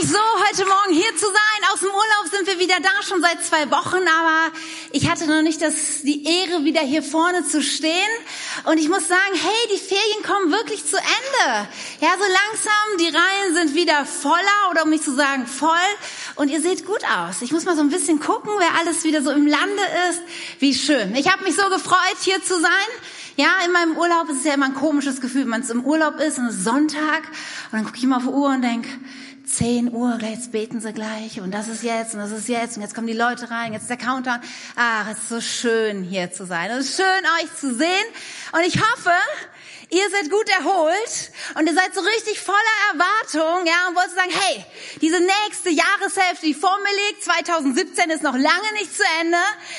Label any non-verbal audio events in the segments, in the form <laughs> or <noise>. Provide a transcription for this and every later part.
mich so, heute Morgen hier zu sein. Aus dem Urlaub sind wir wieder da, schon seit zwei Wochen, aber ich hatte noch nicht das, die Ehre, wieder hier vorne zu stehen. Und ich muss sagen, hey, die Ferien kommen wirklich zu Ende. Ja, so langsam, die Reihen sind wieder voller, oder um nicht zu sagen voll. Und ihr seht gut aus. Ich muss mal so ein bisschen gucken, wer alles wieder so im Lande ist. Wie schön. Ich habe mich so gefreut, hier zu sein. Ja, in meinem Urlaub ist es ja immer ein komisches Gefühl, wenn man im Urlaub ist und es ist Sonntag und dann gucke ich mal auf die Uhr und denk 10 Uhr, jetzt beten sie gleich und das ist jetzt und das ist jetzt und jetzt kommen die Leute rein, jetzt ist der Countdown. Ach, es ist so schön hier zu sein. Es ist schön euch zu sehen und ich hoffe, ihr seid gut erholt und ihr seid so richtig voller Erwartung, ja, und wollt sagen, hey, diese nächste Jahreshälfte, die vor mir liegt, 2017 ist noch lange nicht zu Ende.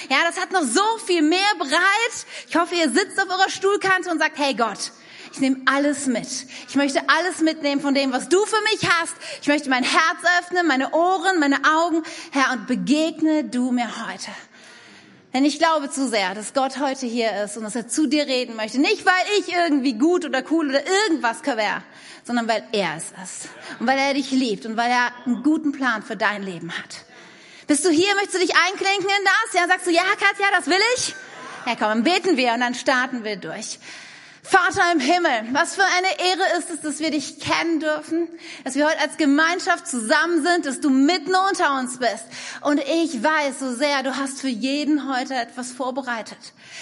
Ja, das hat noch so viel mehr bereit. Ich hoffe, ihr sitzt auf eurer Stuhlkante und sagt, hey Gott, ich nehme alles mit. Ich möchte alles mitnehmen von dem, was du für mich hast. Ich möchte mein Herz öffnen, meine Ohren, meine Augen. Herr, und begegne du mir heute. Denn ich glaube zu sehr, dass Gott heute hier ist und dass er zu dir reden möchte. Nicht, weil ich irgendwie gut oder cool oder irgendwas wäre, sondern weil er es ist. Und weil er dich liebt und weil er einen guten Plan für dein Leben hat. Bist du hier? Möchtest du dich einklinken in das? Ja, sagst du, ja, Katja, das will ich? Ja, komm, dann beten wir und dann starten wir durch. Vater im Himmel, was für eine Ehre ist es, dass wir dich kennen dürfen, dass wir heute als Gemeinschaft zusammen sind, dass du mitten unter uns bist. Und ich weiß so sehr, du hast für jeden heute etwas vorbereitet.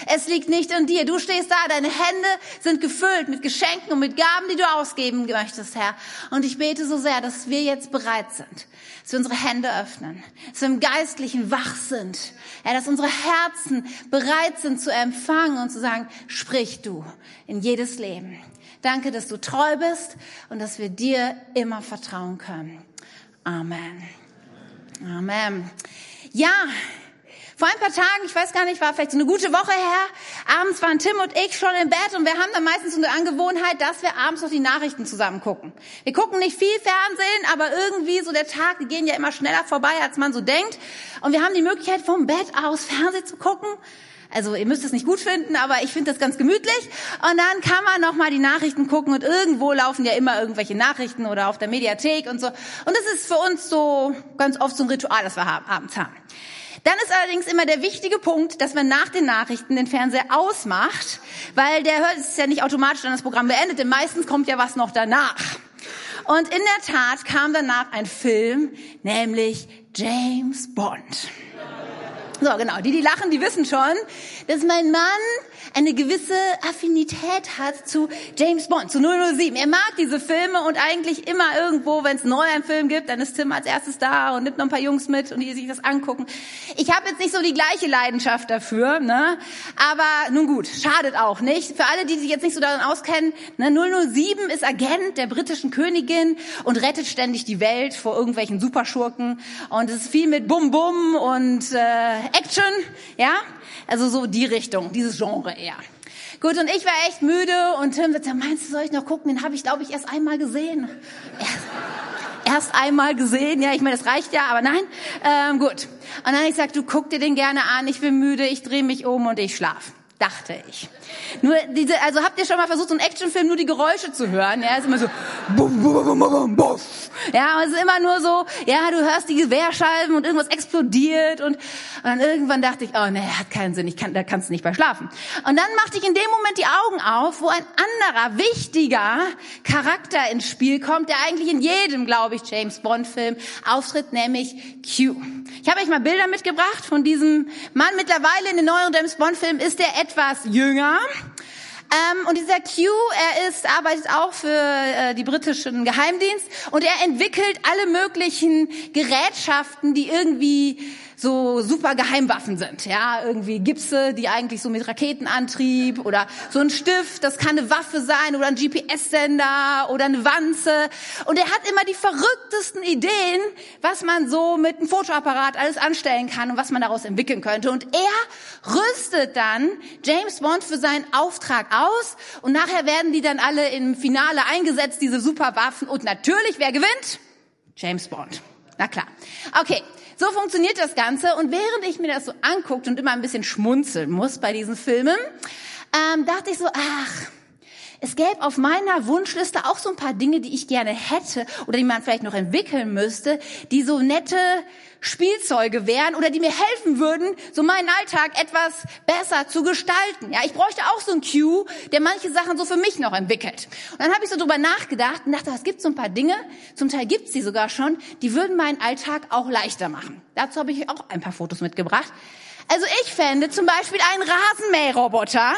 Es liegt nicht in dir. Du stehst da, deine Hände sind gefüllt mit Geschenken und mit Gaben, die du ausgeben möchtest, Herr. Und ich bete so sehr, dass wir jetzt bereit sind, dass wir unsere Hände öffnen, dass wir im Geistlichen wach sind, ja, dass unsere Herzen bereit sind zu empfangen und zu sagen, sprich du in jedes Leben. Danke, dass du treu bist und dass wir dir immer vertrauen können. Amen. Amen. Ja, vor ein paar Tagen, ich weiß gar nicht, war vielleicht so eine gute Woche her, abends waren Tim und ich schon im Bett und wir haben dann meistens eine Angewohnheit, dass wir abends noch die Nachrichten zusammen gucken. Wir gucken nicht viel Fernsehen, aber irgendwie so der Tag, die gehen ja immer schneller vorbei, als man so denkt. Und wir haben die Möglichkeit, vom Bett aus Fernsehen zu gucken. Also ihr müsst es nicht gut finden, aber ich finde das ganz gemütlich. Und dann kann man noch mal die Nachrichten gucken und irgendwo laufen ja immer irgendwelche Nachrichten oder auf der Mediathek und so. Und das ist für uns so ganz oft so ein Ritual, das wir abends haben. Dann ist allerdings immer der wichtige Punkt, dass man nach den Nachrichten den Fernseher ausmacht, weil der hört, es ja nicht automatisch dann das Programm beendet, denn meistens kommt ja was noch danach. Und in der Tat kam danach ein Film, nämlich James Bond. So, genau. Die, die lachen, die wissen schon, dass mein Mann eine gewisse Affinität hat zu James Bond, zu 007. Er mag diese Filme und eigentlich immer irgendwo, wenn es neu einen Film gibt, dann ist Tim als erstes da und nimmt noch ein paar Jungs mit und die sich das angucken. Ich habe jetzt nicht so die gleiche Leidenschaft dafür, ne? aber nun gut, schadet auch nicht. Für alle, die sich jetzt nicht so darin auskennen, ne? 007 ist Agent der britischen Königin und rettet ständig die Welt vor irgendwelchen Superschurken und es ist viel mit Bum Bum und äh, Action, ja, also so die Richtung, dieses Genre eher. Gut, und ich war echt müde und Tim sagt, meinst du, soll ich noch gucken? Den habe ich, glaube ich, erst einmal gesehen. Erst, einmal gesehen, ja, ich meine, das reicht ja, aber nein. Ähm, gut. Und dann ich gesagt, du guck dir den gerne an, ich bin müde, ich drehe mich um und ich schlaf dachte ich. Nur diese, also habt ihr schon mal versucht, so einen Actionfilm nur die Geräusche zu hören? Ja, ist immer so, bum, bum, bum, bum, bum. Ja, und es ist immer nur so, ja, du hörst die Gewehrscheiben und irgendwas explodiert und, und dann irgendwann dachte ich, oh nee, hat keinen Sinn, ich kann, da kannst du nicht bei schlafen. Und dann machte ich in dem Moment die Augen auf, wo ein anderer, wichtiger Charakter ins Spiel kommt, der eigentlich in jedem, glaube ich, James Bond Film auftritt, nämlich Q. Ich habe euch mal Bilder mitgebracht von diesem Mann. Mittlerweile in den neueren James Bond Filmen ist er etwas jünger. Ähm, und dieser Q, er ist, arbeitet auch für äh, die britischen Geheimdienst und er entwickelt alle möglichen Gerätschaften, die irgendwie so super Geheimwaffen sind. Ja, irgendwie Gipse, die eigentlich so mit Raketenantrieb oder so ein Stift, das kann eine Waffe sein oder ein GPS-Sender oder eine Wanze. Und er hat immer die verrücktesten Ideen, was man so mit einem Fotoapparat alles anstellen kann und was man daraus entwickeln könnte. Und er rüstet dann James Bond für seinen Auftrag aus und nachher werden die dann alle im Finale eingesetzt, diese Superwaffen. Und natürlich, wer gewinnt? James Bond. Na klar. Okay, so funktioniert das Ganze. Und während ich mir das so anguckt und immer ein bisschen schmunzeln muss bei diesen Filmen, ähm, dachte ich so, ach, Es gäbe auf meiner Wunschliste auch so ein paar Dinge, die ich gerne hätte oder die man vielleicht noch entwickeln müsste, die so nette Spielzeuge wären oder die mir helfen würden, so meinen Alltag etwas besser zu gestalten. Ja, ich bräuchte auch so einen Cue, der manche Sachen so für mich noch entwickelt. Und dann habe ich so drüber nachgedacht und dachte, es gibt so ein paar Dinge, zum Teil gibt's die sogar schon, die würden meinen Alltag auch leichter machen. Dazu habe ich auch ein paar Fotos mitgebracht. Also ich fände zum Beispiel einen Rasenmäherroboter.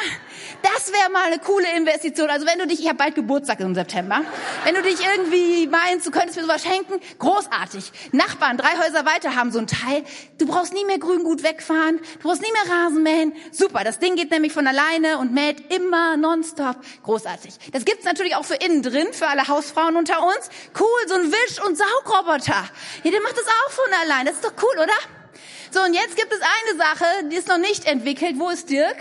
Das wäre mal eine coole Investition. Also wenn du dich, ich habe bald Geburtstag im September, wenn du dich irgendwie meinst, du könntest mir sowas schenken, großartig. Nachbarn, drei Häuser weiter haben so ein Teil. Du brauchst nie mehr Grüngut wegfahren, du brauchst nie mehr Rasenmähen. Super, das Ding geht nämlich von alleine und mäht immer nonstop. Großartig. Das gibt's natürlich auch für innen drin, für alle Hausfrauen unter uns. Cool, so ein Wisch- und Saugroboter. Ja, der macht das auch von allein. Das ist doch cool, oder? So, und jetzt gibt es eine Sache, die ist noch nicht entwickelt. Wo ist Dirk?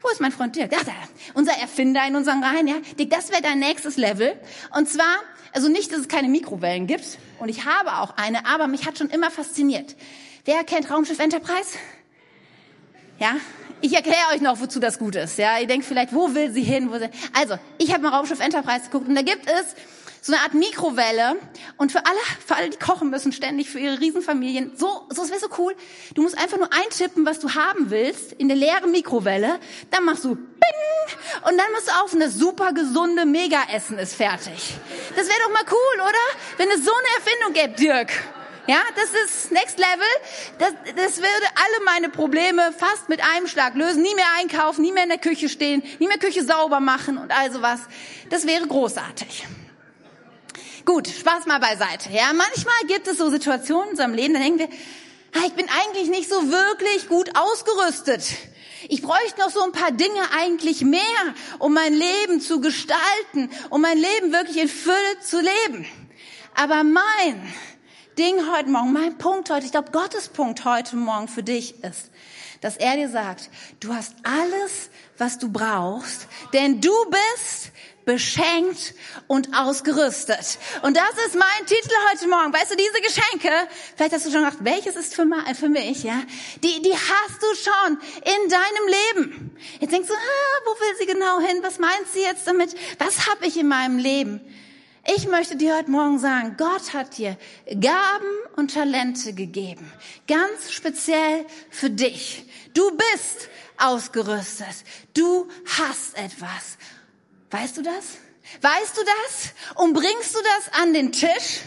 Wo ist mein Freund Dirk? Da, da, unser Erfinder in unseren Reihen, ja. Dirk, das wäre dein nächstes Level. Und zwar, also nicht, dass es keine Mikrowellen gibt. Und ich habe auch eine, aber mich hat schon immer fasziniert. Wer kennt Raumschiff Enterprise? Ja, ich erkläre euch noch, wozu das gut ist. Ja, ihr denkt vielleicht, wo will sie hin? Wo sie... Also, ich habe mal Raumschiff Enterprise geguckt und da gibt es so eine Art Mikrowelle und für alle, für alle, die kochen müssen ständig für ihre Riesenfamilien, so, so, das wäre so cool. Du musst einfach nur eintippen, was du haben willst in der leeren Mikrowelle, dann machst du Bing und dann machst du auf und das super gesunde Mega-Essen ist fertig. Das wäre doch mal cool, oder? Wenn es so eine Erfindung gäbe, Dirk. Ja, das ist Next Level. Das, das würde alle meine Probleme fast mit einem Schlag lösen. Nie mehr einkaufen, nie mehr in der Küche stehen, nie mehr Küche sauber machen und all sowas. Das wäre großartig. Gut, Spaß mal beiseite. Ja, manchmal gibt es so Situationen in unserem Leben, da denken wir, ah, ich bin eigentlich nicht so wirklich gut ausgerüstet. Ich bräuchte noch so ein paar Dinge eigentlich mehr, um mein Leben zu gestalten, um mein Leben wirklich in Fülle zu leben. Aber mein Ding heute Morgen, mein Punkt heute, ich glaube, Gottes Punkt heute Morgen für dich ist, dass er dir sagt, du hast alles, was du brauchst, denn du bist beschenkt und ausgerüstet. Und das ist mein Titel heute Morgen. Weißt du, diese Geschenke, vielleicht hast du schon gedacht, welches ist für, mich, ja? Die, die hast du schon in deinem Leben. Jetzt denkst du, ah, wo will sie genau hin? Was meint sie jetzt damit? Was habe ich in meinem Leben? Ich möchte dir heute Morgen sagen, Gott hat dir Gaben und Talente gegeben. Ganz speziell für dich. Du bist ausgerüstet. Du hast etwas. Weißt du das? Weißt du das? Und bringst du das an den Tisch?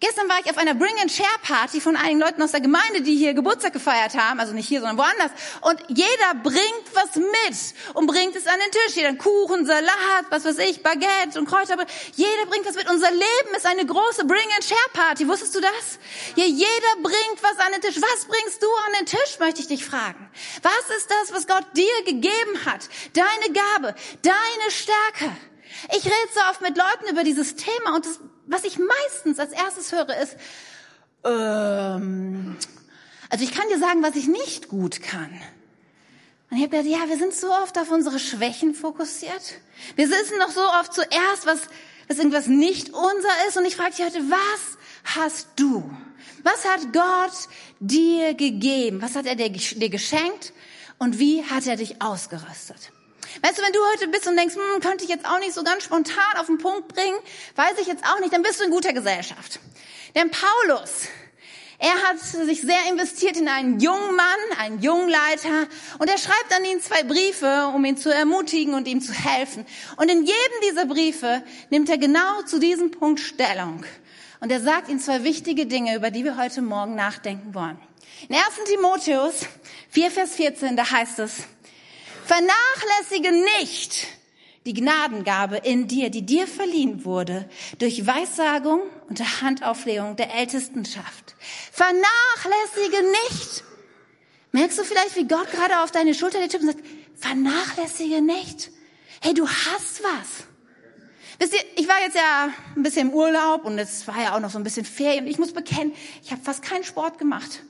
Gestern war ich auf einer Bring and Share Party von einigen Leuten aus der Gemeinde, die hier Geburtstag gefeiert haben, also nicht hier, sondern woanders. Und jeder bringt was mit und bringt es an den Tisch. Jeder Kuchen, Salat, was weiß ich, Baguette und Kräuterbrot. Jeder bringt was mit. Unser Leben ist eine große Bring and Share Party. Wusstest du das? Hier, jeder bringt was an den Tisch. Was bringst du an den Tisch, möchte ich dich fragen. Was ist das, was Gott dir gegeben hat? Deine Gabe, deine Stärke. Ich rede so oft mit Leuten über dieses Thema und das was ich meistens als erstes höre, ist, ähm, also ich kann dir sagen, was ich nicht gut kann. Und ich habe gedacht, ja, wir sind so oft auf unsere Schwächen fokussiert. Wir sitzen noch so oft zuerst, was, was irgendwas nicht unser ist. Und ich frage dich heute, was hast du? Was hat Gott dir gegeben? Was hat er dir, dir geschenkt? Und wie hat er dich ausgerüstet? Weißt du, wenn du heute bist und denkst, hm, könnte ich jetzt auch nicht so ganz spontan auf den Punkt bringen, weiß ich jetzt auch nicht, dann bist du in guter Gesellschaft. Denn Paulus, er hat sich sehr investiert in einen jungen Mann, einen jungen Leiter, und er schreibt an ihn zwei Briefe, um ihn zu ermutigen und ihm zu helfen. Und in jedem dieser Briefe nimmt er genau zu diesem Punkt Stellung. Und er sagt ihm zwei wichtige Dinge, über die wir heute Morgen nachdenken wollen. In 1. Timotheus 4, Vers 14, da heißt es, Vernachlässige nicht die Gnadengabe in dir, die dir verliehen wurde, durch Weissagung und Handauflegung der Ältestenschaft. Vernachlässige nicht. Merkst du vielleicht, wie Gott gerade auf deine Schulter tippt und sagt, vernachlässige nicht. Hey, du hast was. Wisst ihr, ich war jetzt ja ein bisschen im Urlaub und es war ja auch noch so ein bisschen Ferien. Ich muss bekennen, ich habe fast keinen Sport gemacht.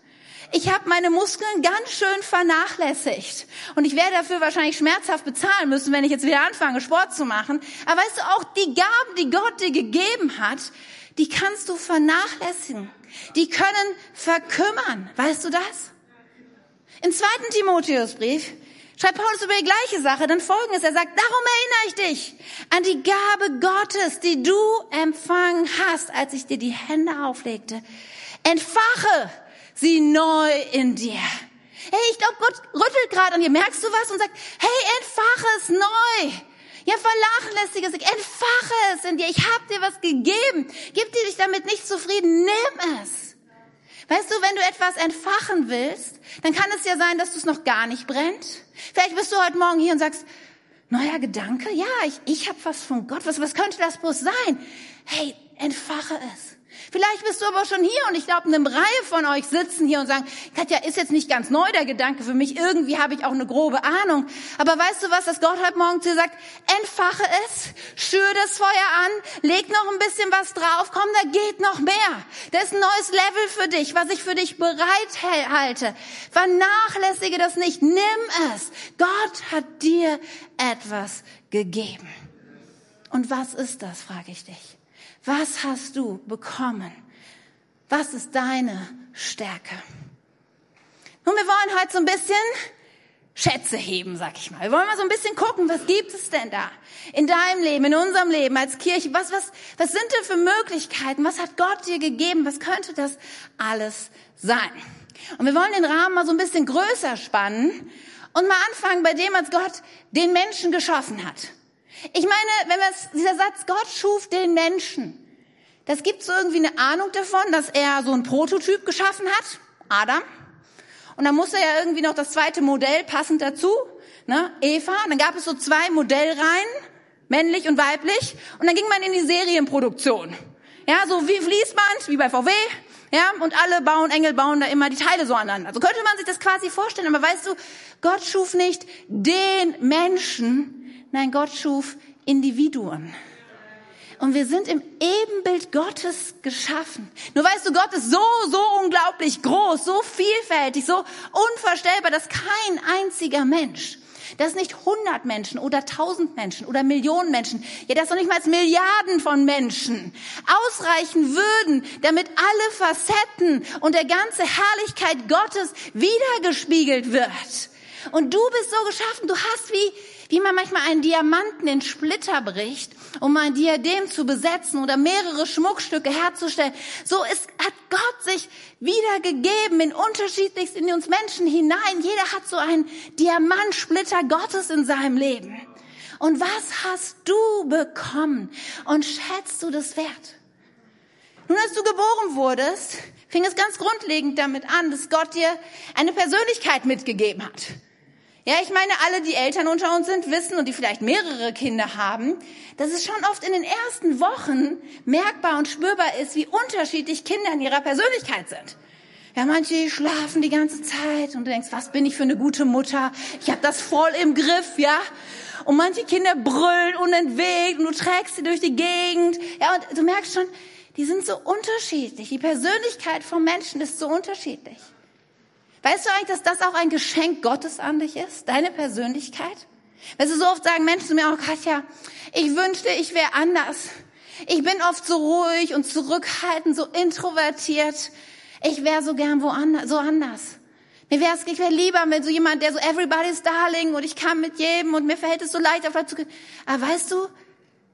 Ich habe meine Muskeln ganz schön vernachlässigt. Und ich werde dafür wahrscheinlich schmerzhaft bezahlen müssen, wenn ich jetzt wieder anfange, Sport zu machen. Aber weißt du, auch die Gaben, die Gott dir gegeben hat, die kannst du vernachlässigen. Die können verkümmern. Weißt du das? Im zweiten Timotheusbrief schreibt Paulus über die gleiche Sache, dann folgendes. Er sagt, darum erinnere ich dich an die Gabe Gottes, die du empfangen hast, als ich dir die Hände auflegte. Entfache sie neu in dir. Hey, ich glaube, Gott rüttelt gerade an dir. Merkst du was? Und sagt, hey, entfache es neu. Ja, vernachlässige es, entfache es in dir. Ich habe dir was gegeben. Gib dir dich damit nicht zufrieden. Nimm es. Weißt du, wenn du etwas entfachen willst, dann kann es ja sein, dass du es noch gar nicht brennt. Vielleicht bist du heute Morgen hier und sagst, neuer Gedanke, ja, ich, ich habe was von Gott. Was, was könnte das bloß sein? Hey, entfache es. Vielleicht bist du aber schon hier und ich glaube, eine Reihe von euch sitzen hier und sagen, Katja, ist jetzt nicht ganz neu der Gedanke für mich. Irgendwie habe ich auch eine grobe Ahnung. Aber weißt du was, dass Gott heute Morgen zu dir sagt? Entfache es, schür das Feuer an, leg noch ein bisschen was drauf, komm, da geht noch mehr. Da ist ein neues Level für dich, was ich für dich bereithalte. Vernachlässige das nicht, nimm es. Gott hat dir etwas gegeben. Und was ist das, frage ich dich. Was hast du bekommen? Was ist deine Stärke? Nun, wir wollen heute so ein bisschen Schätze heben, sag ich mal. Wir wollen mal so ein bisschen gucken, was gibt es denn da in deinem Leben, in unserem Leben als Kirche? Was, was, was sind denn für Möglichkeiten? Was hat Gott dir gegeben? Was könnte das alles sein? Und wir wollen den Rahmen mal so ein bisschen größer spannen und mal anfangen bei dem, als Gott den Menschen geschaffen hat. Ich meine, wenn man dieser Satz, Gott schuf den Menschen, das gibt so irgendwie eine Ahnung davon, dass er so ein Prototyp geschaffen hat, Adam. Und dann muss er ja irgendwie noch das zweite Modell passend dazu, ne, Eva. Und dann gab es so zwei Modellreihen, männlich und weiblich. Und dann ging man in die Serienproduktion. Ja, so wie Fließband, wie bei VW. Ja, und alle bauen, Engel bauen da immer die Teile so aneinander. So könnte man sich das quasi vorstellen. Aber weißt du, Gott schuf nicht den Menschen, Nein, Gott schuf Individuen. Und wir sind im Ebenbild Gottes geschaffen. Nur weißt du, Gott ist so, so unglaublich groß, so vielfältig, so unvorstellbar, dass kein einziger Mensch, dass nicht hundert Menschen oder tausend Menschen oder Millionen Menschen, ja, dass noch nicht mal Milliarden von Menschen ausreichen würden, damit alle Facetten und der ganze Herrlichkeit Gottes wiedergespiegelt wird. Und du bist so geschaffen, du hast wie, wie man manchmal einen Diamanten in Splitter bricht, um ein Diadem zu besetzen oder mehrere Schmuckstücke herzustellen. So ist, hat Gott sich wiedergegeben in unterschiedlichst in uns Menschen hinein. Jeder hat so einen Diamantsplitter Gottes in seinem Leben. Und was hast du bekommen? Und schätzt du das wert? Nun, als du geboren wurdest, fing es ganz grundlegend damit an, dass Gott dir eine Persönlichkeit mitgegeben hat. Ja, ich meine, alle, die Eltern unter uns sind, wissen und die vielleicht mehrere Kinder haben, dass es schon oft in den ersten Wochen merkbar und spürbar ist, wie unterschiedlich Kinder in ihrer Persönlichkeit sind. Ja, manche schlafen die ganze Zeit und du denkst, was bin ich für eine gute Mutter? Ich habe das voll im Griff, ja. Und manche Kinder brüllen unentwegt und du trägst sie durch die Gegend. Ja, und du merkst schon, die sind so unterschiedlich. Die Persönlichkeit von Menschen ist so unterschiedlich. Weißt du eigentlich, dass das auch ein Geschenk Gottes an dich ist? Deine Persönlichkeit? Weißt du, so oft sagen Menschen zu mir auch, Katja, ich wünschte, ich wäre anders. Ich bin oft so ruhig und zurückhaltend, so introvertiert. Ich wäre so gern woanders, so anders. Mir wär's, ich wäre lieber mit so jemand, der so everybody's darling und ich kann mit jedem und mir fällt es so leicht auf zu gehen. Aber weißt du,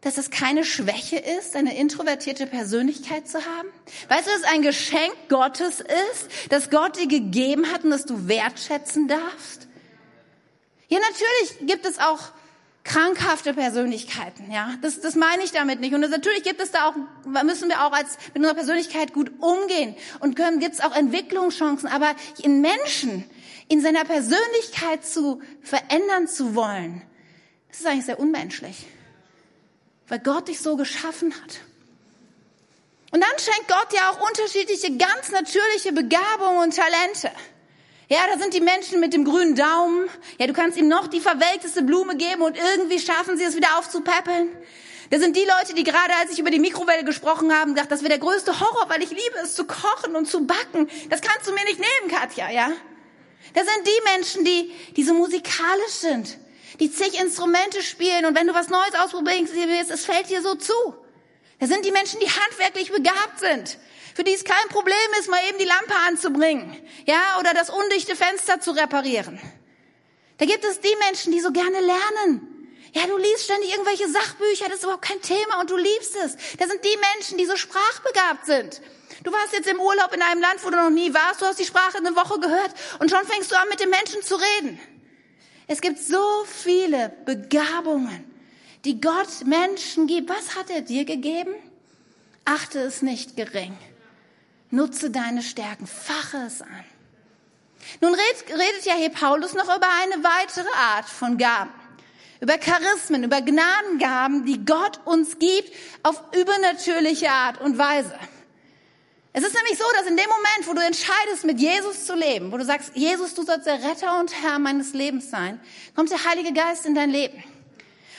dass es keine Schwäche ist, eine introvertierte Persönlichkeit zu haben? Weißt du, dass es ein Geschenk Gottes ist, das Gott dir gegeben hat und das du wertschätzen darfst? Ja, natürlich gibt es auch krankhafte Persönlichkeiten, ja. Das, das meine ich damit nicht. Und natürlich gibt es da auch, müssen wir auch als, mit unserer Persönlichkeit gut umgehen und können, gibt es auch Entwicklungschancen. Aber in Menschen, in seiner Persönlichkeit zu verändern zu wollen, das ist eigentlich sehr unmenschlich weil Gott dich so geschaffen hat. Und dann schenkt Gott ja auch unterschiedliche, ganz natürliche Begabungen und Talente. Ja, da sind die Menschen mit dem grünen Daumen. Ja, du kannst ihnen noch die verwelkteste Blume geben und irgendwie schaffen sie es wieder aufzupäppeln. Da sind die Leute, die gerade, als ich über die Mikrowelle gesprochen habe, gesagt, das wäre der größte Horror, weil ich liebe es zu kochen und zu backen. Das kannst du mir nicht nehmen, Katja, ja? Da sind die Menschen, die, die so musikalisch sind die zig Instrumente spielen und wenn du was Neues ausprobieren willst, es fällt dir so zu. Das sind die Menschen, die handwerklich begabt sind, für die es kein Problem ist, mal eben die Lampe anzubringen, ja, oder das undichte Fenster zu reparieren. Da gibt es die Menschen, die so gerne lernen. Ja, du liest ständig irgendwelche Sachbücher, das ist überhaupt kein Thema und du liebst es. Da sind die Menschen, die so sprachbegabt sind. Du warst jetzt im Urlaub in einem Land, wo du noch nie warst, du hast die Sprache eine Woche gehört und schon fängst du an, mit den Menschen zu reden. Es gibt so viele Begabungen, die Gott Menschen gibt. Was hat er dir gegeben? Achte es nicht gering. Nutze deine Stärken, fache es an. Nun redet, redet ja hier Paulus noch über eine weitere Art von Gaben. Über Charismen, über Gnadengaben, die Gott uns gibt auf übernatürliche Art und Weise. Es ist nämlich so, dass in dem Moment, wo du entscheidest, mit Jesus zu leben, wo du sagst, Jesus, du sollst der Retter und Herr meines Lebens sein, kommt der Heilige Geist in dein Leben.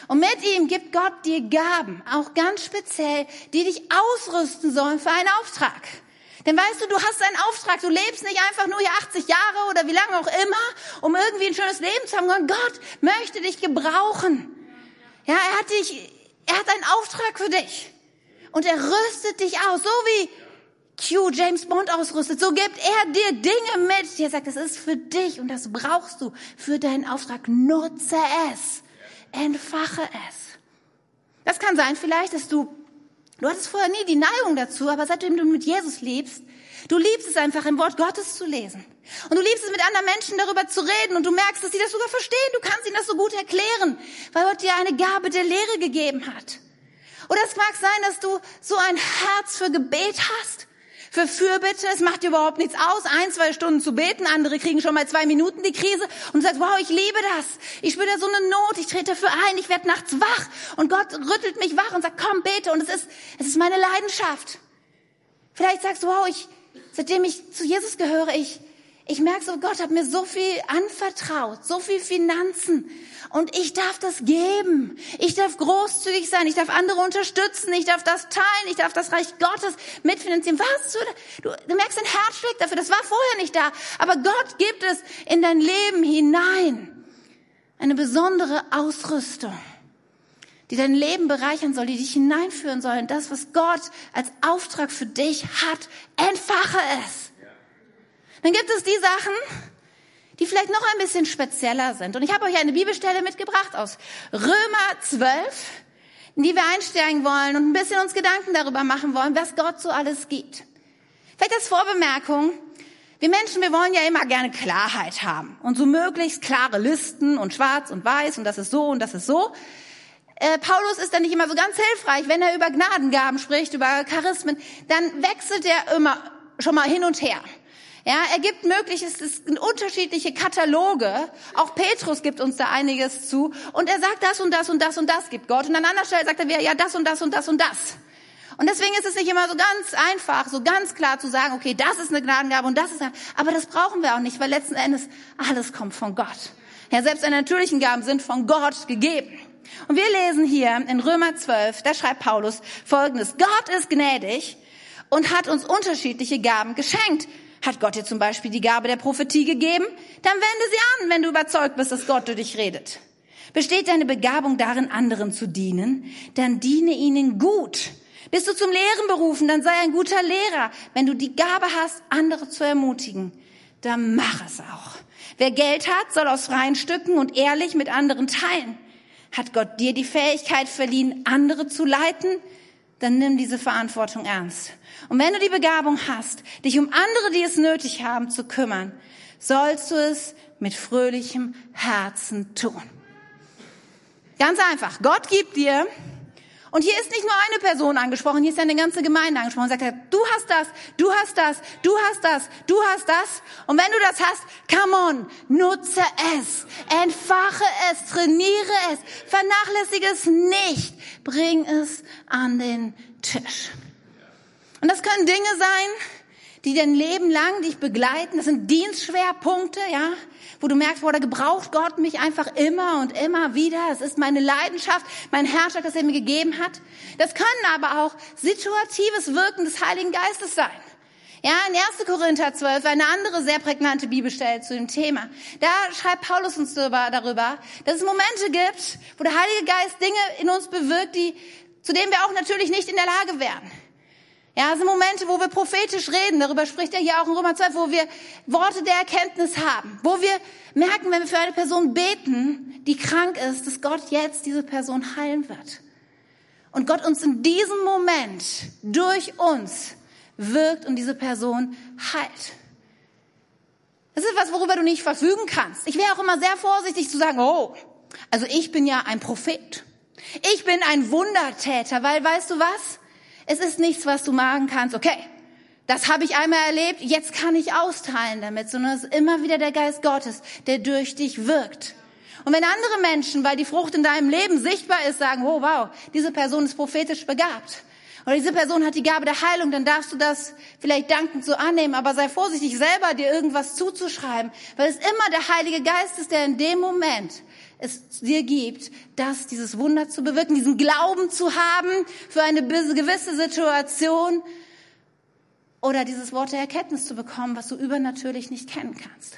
Und mit ihm gibt Gott dir Gaben, auch ganz speziell, die dich ausrüsten sollen für einen Auftrag. Denn weißt du, du hast einen Auftrag, du lebst nicht einfach nur hier 80 Jahre oder wie lange auch immer, um irgendwie ein schönes Leben zu haben, sondern Gott möchte dich gebrauchen. Ja, er hat dich, er hat einen Auftrag für dich. Und er rüstet dich aus, so wie Q James Bond ausrüstet, so gibt er dir Dinge mit. Er sagt, das ist für dich und das brauchst du für deinen Auftrag. Nutze es. Entfache es. Das kann sein vielleicht, dass du, du hattest vorher nie die Neigung dazu, aber seitdem du mit Jesus lebst, du liebst es einfach im Wort Gottes zu lesen. Und du liebst es mit anderen Menschen darüber zu reden und du merkst, dass sie das sogar verstehen. Du kannst ihnen das so gut erklären, weil Gott dir eine Gabe der Lehre gegeben hat. Oder es mag sein, dass du so ein Herz für Gebet hast für Fürbitte. Es macht überhaupt nichts aus, ein, zwei Stunden zu beten. Andere kriegen schon mal zwei Minuten die Krise und du sagst, wow, ich liebe das. Ich spüre da so eine Not. Ich trete dafür ein. Ich werde nachts wach und Gott rüttelt mich wach und sagt, komm, bete. Und es ist, es ist meine Leidenschaft. Vielleicht sagst du, wow, ich, seitdem ich zu Jesus gehöre, ich, ich merke so, Gott hat mir so viel anvertraut, so viel Finanzen. Und ich darf das geben. Ich darf großzügig sein. Ich darf andere unterstützen. Ich darf das teilen. Ich darf das Reich Gottes mitfinanzieren. Was? Du, du merkst, dein Herz schlägt dafür. Das war vorher nicht da. Aber Gott gibt es in dein Leben hinein. Eine besondere Ausrüstung, die dein Leben bereichern soll, die dich hineinführen soll in das, was Gott als Auftrag für dich hat. Entfache es. Dann gibt es die Sachen, die vielleicht noch ein bisschen spezieller sind. Und ich habe euch eine Bibelstelle mitgebracht aus Römer 12, in die wir einsteigen wollen und ein bisschen uns Gedanken darüber machen wollen, was Gott so alles gibt. Vielleicht als Vorbemerkung, wir Menschen, wir wollen ja immer gerne Klarheit haben und so möglichst klare Listen und schwarz und weiß und das ist so und das ist so. Äh, Paulus ist dann nicht immer so ganz hilfreich, wenn er über Gnadengaben spricht, über Charismen, dann wechselt er immer schon mal hin und her. Ja, er gibt mögliches, es sind unterschiedliche Kataloge. Auch Petrus gibt uns da einiges zu. Und er sagt, das und das und das und das gibt Gott. Und an anderer Stelle sagt er ja, das und das und das und das. Und deswegen ist es nicht immer so ganz einfach, so ganz klar zu sagen, okay, das ist eine Gnadengabe und das ist eine, aber das brauchen wir auch nicht, weil letzten Endes alles kommt von Gott. Ja, selbst die natürlichen Gaben sind von Gott gegeben. Und wir lesen hier in Römer 12, da schreibt Paulus Folgendes. Gott ist gnädig und hat uns unterschiedliche Gaben geschenkt. Hat Gott dir zum Beispiel die Gabe der Prophetie gegeben? Dann wende sie an, wenn du überzeugt bist, dass Gott durch dich redet. Besteht deine Begabung darin, anderen zu dienen? Dann diene ihnen gut. Bist du zum Lehren berufen? Dann sei ein guter Lehrer. Wenn du die Gabe hast, andere zu ermutigen, dann mach es auch. Wer Geld hat, soll aus freien Stücken und ehrlich mit anderen teilen. Hat Gott dir die Fähigkeit verliehen, andere zu leiten? Dann nimm diese Verantwortung ernst. Und wenn du die Begabung hast, dich um andere, die es nötig haben, zu kümmern, sollst du es mit fröhlichem Herzen tun. Ganz einfach. Gott gibt dir, und hier ist nicht nur eine Person angesprochen, hier ist eine ganze Gemeinde angesprochen. Sagt, du hast das, du hast das, du hast das, du hast das. Und wenn du das hast, come on, nutze es, entfache es, trainiere es, vernachlässige es nicht, bring es an den Tisch. Und das können Dinge sein, die dein Leben lang dich begleiten. Das sind Dienstschwerpunkte, ja, wo du merkst, wo da gebraucht Gott mich einfach immer und immer wieder. Es ist meine Leidenschaft, mein Herrscher, das er mir gegeben hat. Das können aber auch situatives Wirken des Heiligen Geistes sein. Ja, in 1. Korinther 12, eine andere sehr prägnante Bibelstelle zu dem Thema. Da schreibt Paulus uns darüber, dass es Momente gibt, wo der Heilige Geist Dinge in uns bewirkt, die, zu denen wir auch natürlich nicht in der Lage wären. Ja, es sind Momente, wo wir prophetisch reden. Darüber spricht er hier auch in Römer 12, wo wir Worte der Erkenntnis haben. Wo wir merken, wenn wir für eine Person beten, die krank ist, dass Gott jetzt diese Person heilen wird. Und Gott uns in diesem Moment durch uns wirkt und diese Person heilt. Das ist was, worüber du nicht verfügen kannst. Ich wäre auch immer sehr vorsichtig zu sagen, oh, also ich bin ja ein Prophet. Ich bin ein Wundertäter, weil weißt du was? Es ist nichts, was du machen kannst, okay, das habe ich einmal erlebt, jetzt kann ich austeilen damit, sondern es ist immer wieder der Geist Gottes, der durch dich wirkt. Und wenn andere Menschen, weil die Frucht in deinem Leben sichtbar ist, sagen, oh wow, diese Person ist prophetisch begabt. Oder diese Person hat die Gabe der Heilung, dann darfst du das vielleicht dankend so annehmen, aber sei vorsichtig, selber dir irgendwas zuzuschreiben, weil es immer der Heilige Geist ist, der in dem Moment es dir gibt, das, dieses Wunder zu bewirken, diesen Glauben zu haben für eine gewisse Situation oder dieses Wort der Erkenntnis zu bekommen, was du übernatürlich nicht kennen kannst.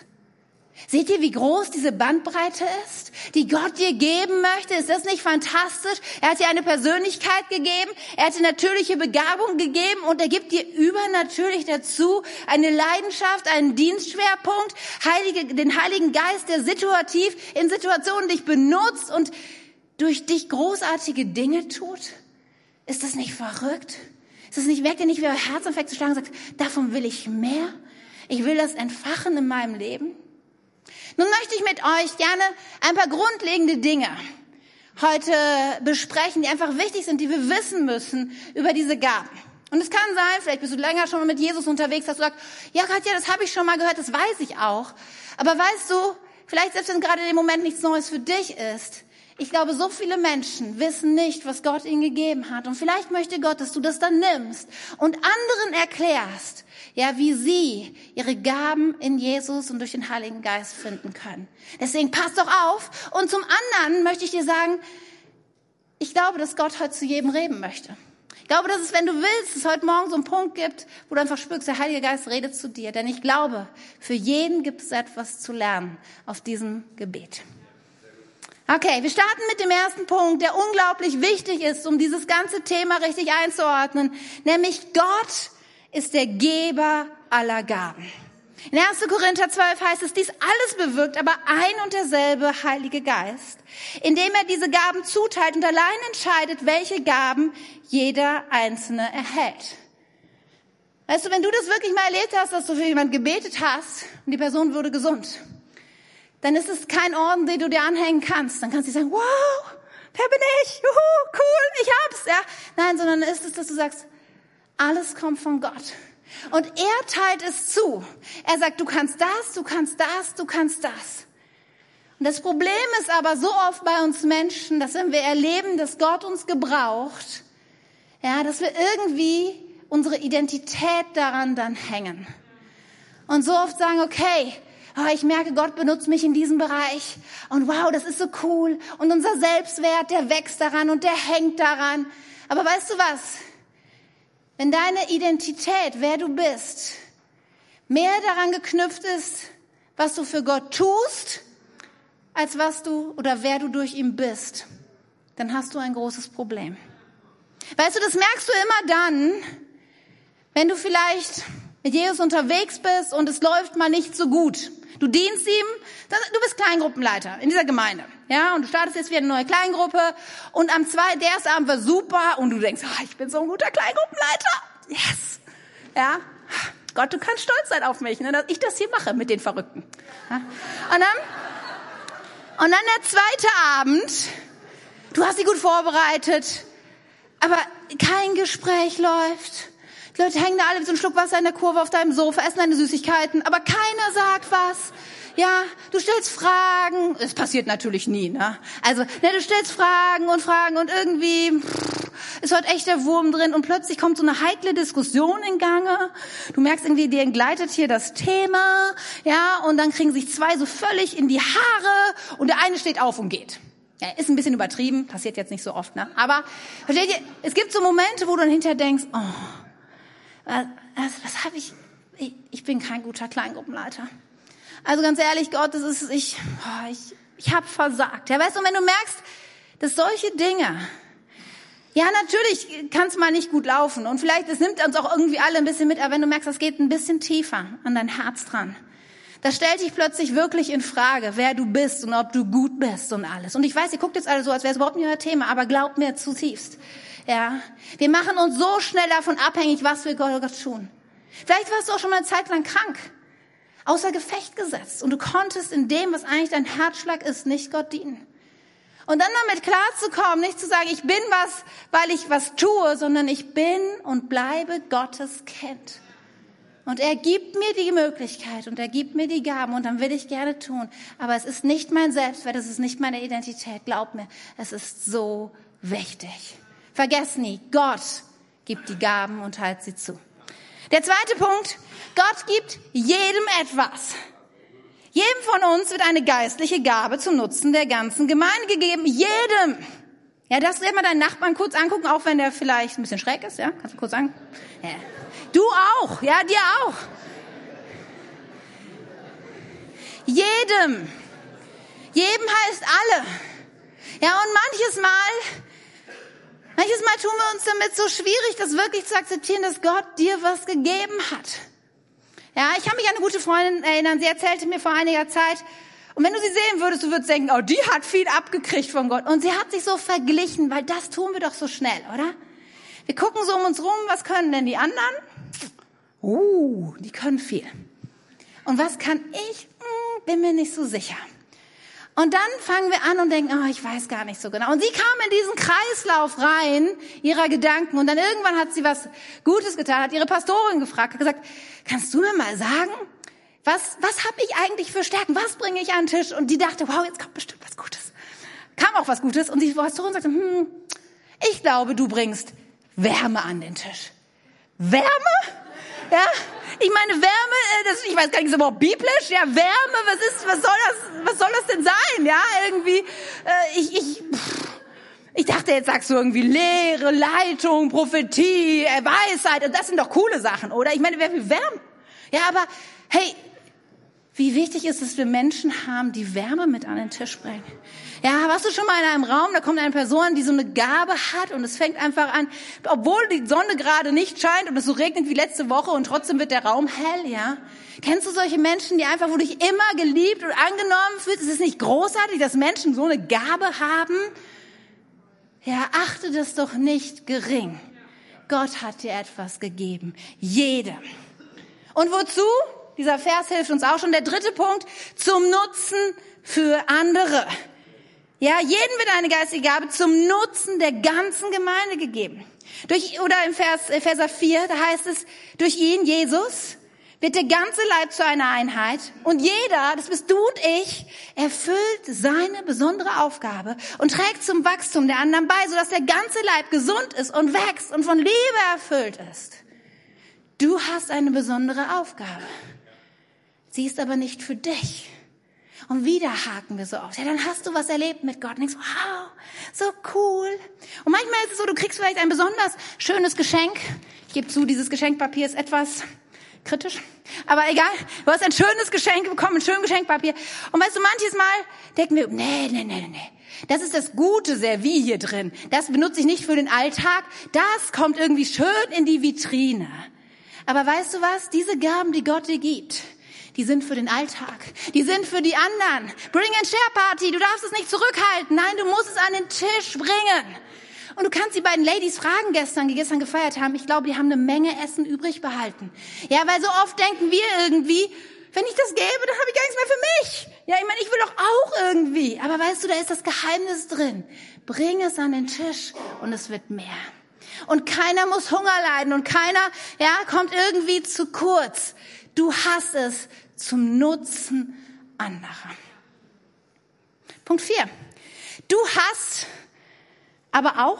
Seht ihr, wie groß diese Bandbreite ist, die Gott dir geben möchte? Ist das nicht fantastisch? Er hat dir eine Persönlichkeit gegeben, er hat dir natürliche Begabung gegeben und er gibt dir übernatürlich dazu eine Leidenschaft, einen Dienstschwerpunkt, Heilige, den Heiligen Geist, der situativ in Situationen dich benutzt und durch dich großartige Dinge tut. Ist das nicht verrückt? Ist das nicht, merkt ihr nicht, wie euer Herz anfängt zu schlagen und sagt, davon will ich mehr? Ich will das entfachen in meinem Leben? Nun möchte ich mit euch gerne ein paar grundlegende Dinge heute besprechen, die einfach wichtig sind, die wir wissen müssen über diese Gaben. Und es kann sein, vielleicht bist du länger schon mal mit Jesus unterwegs, dass du sagst, ja Katja, das habe ich schon mal gehört, das weiß ich auch. Aber weißt du, vielleicht selbst wenn gerade dem Moment nichts Neues für dich ist, ich glaube, so viele Menschen wissen nicht, was Gott ihnen gegeben hat. Und vielleicht möchte Gott, dass du das dann nimmst und anderen erklärst, ja, wie sie ihre Gaben in Jesus und durch den Heiligen Geist finden können. Deswegen passt doch auf. Und zum anderen möchte ich dir sagen, ich glaube, dass Gott heute zu jedem reden möchte. Ich glaube, dass es, wenn du willst, es heute Morgen so einen Punkt gibt, wo du einfach spürst, der Heilige Geist redet zu dir. Denn ich glaube, für jeden gibt es etwas zu lernen auf diesem Gebet. Okay, wir starten mit dem ersten Punkt, der unglaublich wichtig ist, um dieses ganze Thema richtig einzuordnen, nämlich Gott ist der Geber aller Gaben. In 1. Korinther 12 heißt es, dies alles bewirkt aber ein und derselbe Heilige Geist, indem er diese Gaben zuteilt und allein entscheidet, welche Gaben jeder Einzelne erhält. Weißt du, wenn du das wirklich mal erlebt hast, dass du für jemanden gebetet hast und die Person wurde gesund, dann ist es kein Orden, den du dir anhängen kannst. Dann kannst du sagen, wow, wer bin ich? Juhu, cool, ich hab's. Ja, nein, sondern ist es, dass du sagst, alles kommt von Gott. Und er teilt es zu. Er sagt, du kannst das, du kannst das, du kannst das. Und das Problem ist aber so oft bei uns Menschen, dass wenn wir erleben, dass Gott uns gebraucht, ja, dass wir irgendwie unsere Identität daran dann hängen. Und so oft sagen, okay, oh, ich merke, Gott benutzt mich in diesem Bereich. Und wow, das ist so cool. Und unser Selbstwert, der wächst daran und der hängt daran. Aber weißt du was? Wenn deine Identität, wer du bist, mehr daran geknüpft ist, was du für Gott tust, als was du oder wer du durch ihn bist, dann hast du ein großes Problem. Weißt du, das merkst du immer dann, wenn du vielleicht mit Jesus unterwegs bist und es läuft mal nicht so gut. Du dienst ihm, du bist Kleingruppenleiter in dieser Gemeinde. Ja, und du startest jetzt wieder eine neue Kleingruppe und am zweiten, der erste Abend war super und du denkst, oh, ich bin so ein guter Kleingruppenleiter. Yes. Ja. Gott, du kannst stolz sein auf mich, ne, dass ich das hier mache mit den Verrückten. Ja? Und dann, und dann der zweite Abend, du hast sie gut vorbereitet, aber kein Gespräch läuft. Die Leute hängen da alle mit so einem Schluck Wasser in der Kurve auf deinem Sofa, essen deine Süßigkeiten, aber keiner sagt was. Ja, du stellst Fragen. Es passiert natürlich nie, ne? Also, ne, du stellst Fragen und Fragen und irgendwie pff, ist heute echt der Wurm drin und plötzlich kommt so eine heikle Diskussion in Gange. Du merkst irgendwie, dir entgleitet hier das Thema, ja, und dann kriegen sich zwei so völlig in die Haare und der eine steht auf und geht. Ja, ist ein bisschen übertrieben, passiert jetzt nicht so oft, ne? Aber versteht ihr, es gibt so Momente, wo du dann hinterher denkst, oh, was, was habe ich, ich, ich bin kein guter Kleingruppenleiter. Also ganz ehrlich, Gott, das ist, ich, oh, ich, ich habe versagt. Ja, weißt du, wenn du merkst, dass solche Dinge Ja, natürlich kann es mal nicht gut laufen und vielleicht, es nimmt uns auch irgendwie alle ein bisschen mit, aber wenn du merkst, das geht ein bisschen tiefer an dein Herz dran, da stellt dich plötzlich wirklich in Frage, wer du bist und ob du gut bist und alles. Und ich weiß, ihr guckt jetzt alle so, als wäre es überhaupt nicht euer Thema, aber glaubt mir zutiefst. Ja, wir machen uns so schnell davon abhängig, was wir Gott tun. Vielleicht warst du auch schon mal eine Zeit lang krank, außer Gefecht gesetzt und du konntest in dem, was eigentlich dein Herzschlag ist, nicht Gott dienen. Und dann damit klarzukommen, nicht zu sagen, ich bin was, weil ich was tue, sondern ich bin und bleibe Gottes Kind. Und er gibt mir die Möglichkeit und er gibt mir die Gaben und dann will ich gerne tun. Aber es ist nicht mein Selbstwert, es ist nicht meine Identität. Glaub mir, es ist so wichtig. Vergess nie, Gott gibt die Gaben und teilt sie zu. Der zweite Punkt, Gott gibt jedem etwas. Jedem von uns wird eine geistliche Gabe zum Nutzen der ganzen Gemeinde gegeben. Jedem. Ja, das wird mal deinen Nachbarn kurz angucken, auch wenn der vielleicht ein bisschen schräg ist, ja? Kannst du kurz sagen? Ja. Du auch, ja, dir auch. Jedem. Jedem heißt alle. Ja, und manches Mal, manches Mal tun wir uns damit so schwierig, das wirklich zu akzeptieren, dass Gott dir was gegeben hat. Ja, ich kann mich an eine gute Freundin erinnern. Sie erzählte mir vor einiger Zeit, und wenn du sie sehen würdest, du würdest denken, oh, die hat viel abgekriegt von Gott. Und sie hat sich so verglichen, weil das tun wir doch so schnell, oder? Wir gucken so um uns rum, was können denn die anderen? Uh, die können viel. Und was kann ich? Hm, bin mir nicht so sicher. Und dann fangen wir an und denken, oh, ich weiß gar nicht so genau. Und sie kam in diesen Kreislauf rein ihrer Gedanken und dann irgendwann hat sie was Gutes getan, hat ihre Pastorin gefragt, hat gesagt, kannst du mir mal sagen, was, was habe ich eigentlich für Stärken? Was bringe ich an den Tisch? Und die dachte, wow, jetzt kommt bestimmt was Gutes. Kam auch was Gutes und die Pastorin sagte, hm, ich glaube, du bringst Wärme an den Tisch. Wärme? Ja, ich meine, Wärme, äh, das, ich weiß gar nicht, ist überhaupt biblisch? Ja, Wärme, was ist, was soll das, was soll das denn sein? Ja, irgendwie, äh, ich, ich, ich dachte, jetzt sagst du irgendwie Lehre, Leitung, Prophetie, äh, Weisheit, das sind doch coole Sachen, oder? Ich meine, wer will Wärme? Ja, aber, hey, wie wichtig ist es, dass wir Menschen haben, die Wärme mit an den Tisch bringen. Ja, warst du schon mal in einem Raum, da kommt eine Person, die so eine Gabe hat und es fängt einfach an, obwohl die Sonne gerade nicht scheint und es so regnet wie letzte Woche und trotzdem wird der Raum hell, ja? Kennst du solche Menschen, die einfach, wo du dich immer geliebt und angenommen fühlst? Ist es nicht großartig, dass Menschen so eine Gabe haben? Ja, achte das doch nicht gering. Gott hat dir etwas gegeben. Jedem. Und wozu? Dieser Vers hilft uns auch schon. Der dritte Punkt, zum Nutzen für andere. Ja, jedem wird eine geistige Gabe zum Nutzen der ganzen Gemeinde gegeben. Durch, oder im Vers, äh, Verser 4, da heißt es, durch ihn, Jesus, wird der ganze Leib zu einer Einheit und jeder, das bist du und ich, erfüllt seine besondere Aufgabe und trägt zum Wachstum der anderen bei, sodass der ganze Leib gesund ist und wächst und von Liebe erfüllt ist. Du hast eine besondere Aufgabe. Sie ist aber nicht für dich. Und wieder haken wir so aus. Ja, dann hast du was erlebt mit Gott. Und denkst, wow, so cool. Und manchmal ist es so, du kriegst vielleicht ein besonders schönes Geschenk. Ich gebe zu, dieses Geschenkpapier ist etwas kritisch. Aber egal, du hast ein schönes Geschenk bekommen, ein schönes Geschenkpapier. Und weißt du, manches Mal denken wir, nee, nee, nee, nee. Das ist das gute Servie hier drin. Das benutze ich nicht für den Alltag. Das kommt irgendwie schön in die Vitrine. Aber weißt du was? Diese Gaben, die Gott dir gibt, die sind für den Alltag. Die sind für die anderen. Bring and Share Party. Du darfst es nicht zurückhalten. Nein, du musst es an den Tisch bringen. Und du kannst die beiden Ladies fragen gestern, die gestern gefeiert haben. Ich glaube, die haben eine Menge Essen übrig behalten. Ja, weil so oft denken wir irgendwie, wenn ich das gebe, dann habe ich gar nichts mehr für mich. Ja, ich meine, ich will doch auch irgendwie. Aber weißt du, da ist das Geheimnis drin. Bring es an den Tisch und es wird mehr. Und keiner muss Hunger leiden und keiner, ja, kommt irgendwie zu kurz. Du hast es zum Nutzen anderer. Punkt 4. Du hast aber auch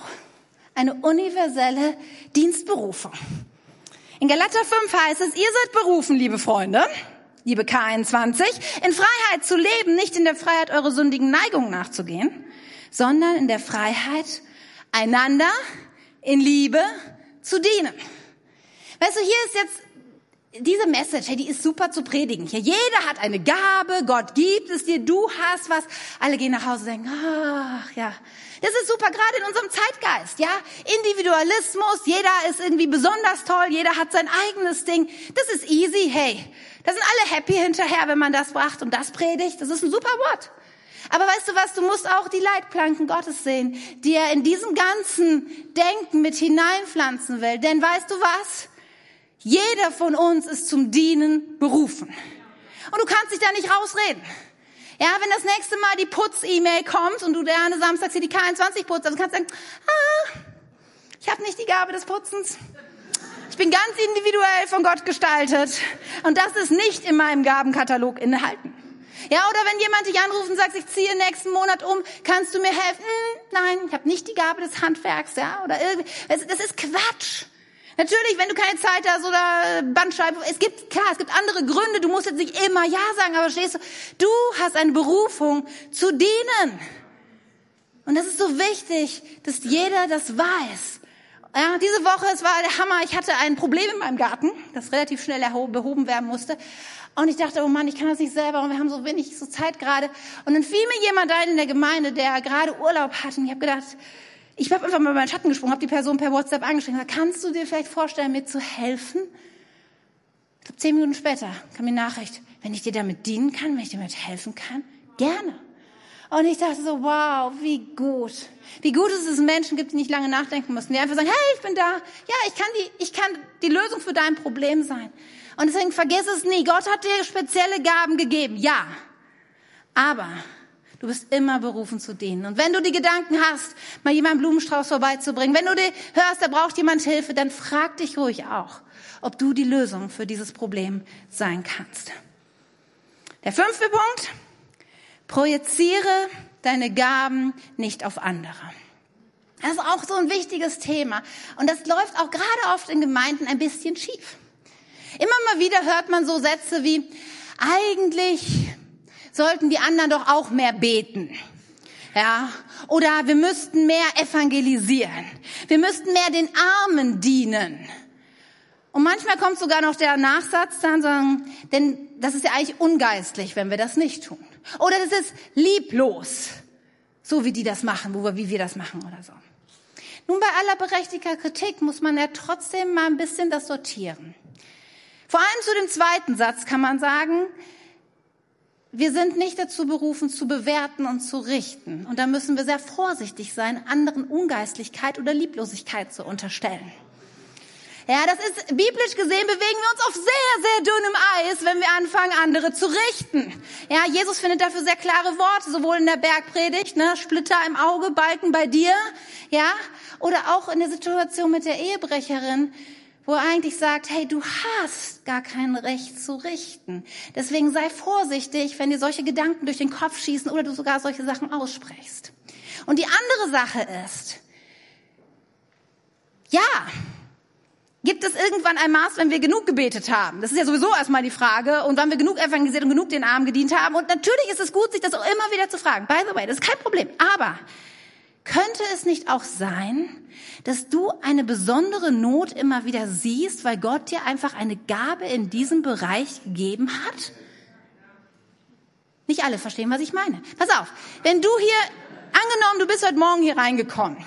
eine universelle Dienstberufung. In Galater 5 heißt es, ihr seid berufen, liebe Freunde, liebe K21, in Freiheit zu leben, nicht in der Freiheit, eure sündigen Neigungen nachzugehen, sondern in der Freiheit, einander in Liebe zu dienen. Weißt du, hier ist jetzt diese Message, hey, die ist super zu predigen. Hier, jeder hat eine Gabe, Gott gibt es dir, du hast was. Alle gehen nach Hause und denken, ach ja, das ist super, gerade in unserem Zeitgeist, ja. Individualismus, jeder ist irgendwie besonders toll, jeder hat sein eigenes Ding. Das ist easy, hey. Da sind alle happy hinterher, wenn man das bracht und das predigt. Das ist ein super Wort. Aber weißt du was, du musst auch die Leitplanken Gottes sehen, die er in diesem ganzen Denken mit hineinpflanzen will. Denn weißt du was? Jeder von uns ist zum Dienen berufen. Und du kannst dich da nicht rausreden. Ja, wenn das nächste Mal die Putz-E-Mail kommt und du gerne samstags hier die K21 putzt, dann kannst du sagen, ah, ich habe nicht die Gabe des Putzens. Ich bin ganz individuell von Gott gestaltet. Und das ist nicht in meinem Gabenkatalog enthalten. Ja, oder wenn jemand dich anruft und sagt, ich ziehe nächsten Monat um, kannst du mir helfen? Hm, nein, ich habe nicht die Gabe des Handwerks, ja, oder irgendwie. Das ist Quatsch. Natürlich, wenn du keine Zeit hast oder Bandscheibe, es gibt, klar, es gibt andere Gründe, du musst jetzt nicht immer Ja sagen, aber stehst du, du hast eine Berufung zu dienen. Und das ist so wichtig, dass jeder das weiß. Ja, diese Woche, es war der Hammer, ich hatte ein Problem in meinem Garten, das relativ schnell behoben werden musste. Und ich dachte, oh Mann, ich kann das nicht selber und wir haben so wenig so Zeit gerade. Und dann fiel mir jemand ein in der Gemeinde, der gerade Urlaub hatte. Und ich habe gedacht, ich habe einfach mal meinen Schatten gesprungen, habe die Person per WhatsApp angeschrieben, gesagt, kannst du dir vielleicht vorstellen, mir zu helfen? Ich glaube, zehn Minuten später kam die Nachricht, wenn ich dir damit dienen kann, wenn ich dir damit helfen kann, gerne. Und ich dachte so, wow, wie gut. Wie gut ist es, dass es Menschen gibt, die nicht lange nachdenken müssen, die einfach sagen, hey, ich bin da. Ja, ich kann die, ich kann die Lösung für dein Problem sein. Und deswegen vergiss es nie. Gott hat dir spezielle Gaben gegeben. Ja. Aber Du bist immer berufen zu dienen. Und wenn du die Gedanken hast, mal jemanden Blumenstrauß vorbeizubringen, wenn du dir hörst, da braucht jemand Hilfe, dann frag dich ruhig auch, ob du die Lösung für dieses Problem sein kannst. Der fünfte Punkt. Projiziere deine Gaben nicht auf andere. Das ist auch so ein wichtiges Thema. Und das läuft auch gerade oft in Gemeinden ein bisschen schief. Immer mal wieder hört man so Sätze wie, eigentlich sollten die anderen doch auch mehr beten. Ja, oder wir müssten mehr evangelisieren. Wir müssten mehr den Armen dienen. Und manchmal kommt sogar noch der Nachsatz dann sagen, denn das ist ja eigentlich ungeistlich, wenn wir das nicht tun. Oder das ist lieblos, so wie die das machen, wo wir, wie wir das machen oder so. Nun, bei aller berechtigter Kritik muss man ja trotzdem mal ein bisschen das sortieren. Vor allem zu dem zweiten Satz kann man sagen, wir sind nicht dazu berufen, zu bewerten und zu richten. Und da müssen wir sehr vorsichtig sein, anderen Ungeistlichkeit oder Lieblosigkeit zu unterstellen. Ja, das ist biblisch gesehen bewegen wir uns auf sehr, sehr dünnem Eis, wenn wir anfangen, andere zu richten. Ja, Jesus findet dafür sehr klare Worte, sowohl in der Bergpredigt, ne, Splitter im Auge, Balken bei dir, ja, oder auch in der Situation mit der Ehebrecherin, wo er eigentlich sagt, hey, du hast gar kein Recht zu richten. Deswegen sei vorsichtig, wenn dir solche Gedanken durch den Kopf schießen oder du sogar solche Sachen aussprichst. Und die andere Sache ist, ja, Gibt es irgendwann ein Maß, wenn wir genug gebetet haben? Das ist ja sowieso erstmal die Frage. Und wann wir genug evangelisiert und genug den Armen gedient haben. Und natürlich ist es gut, sich das auch immer wieder zu fragen. By the way, das ist kein Problem. Aber könnte es nicht auch sein, dass du eine besondere Not immer wieder siehst, weil Gott dir einfach eine Gabe in diesem Bereich gegeben hat? Nicht alle verstehen, was ich meine. Pass auf, wenn du hier, angenommen, du bist heute Morgen hier reingekommen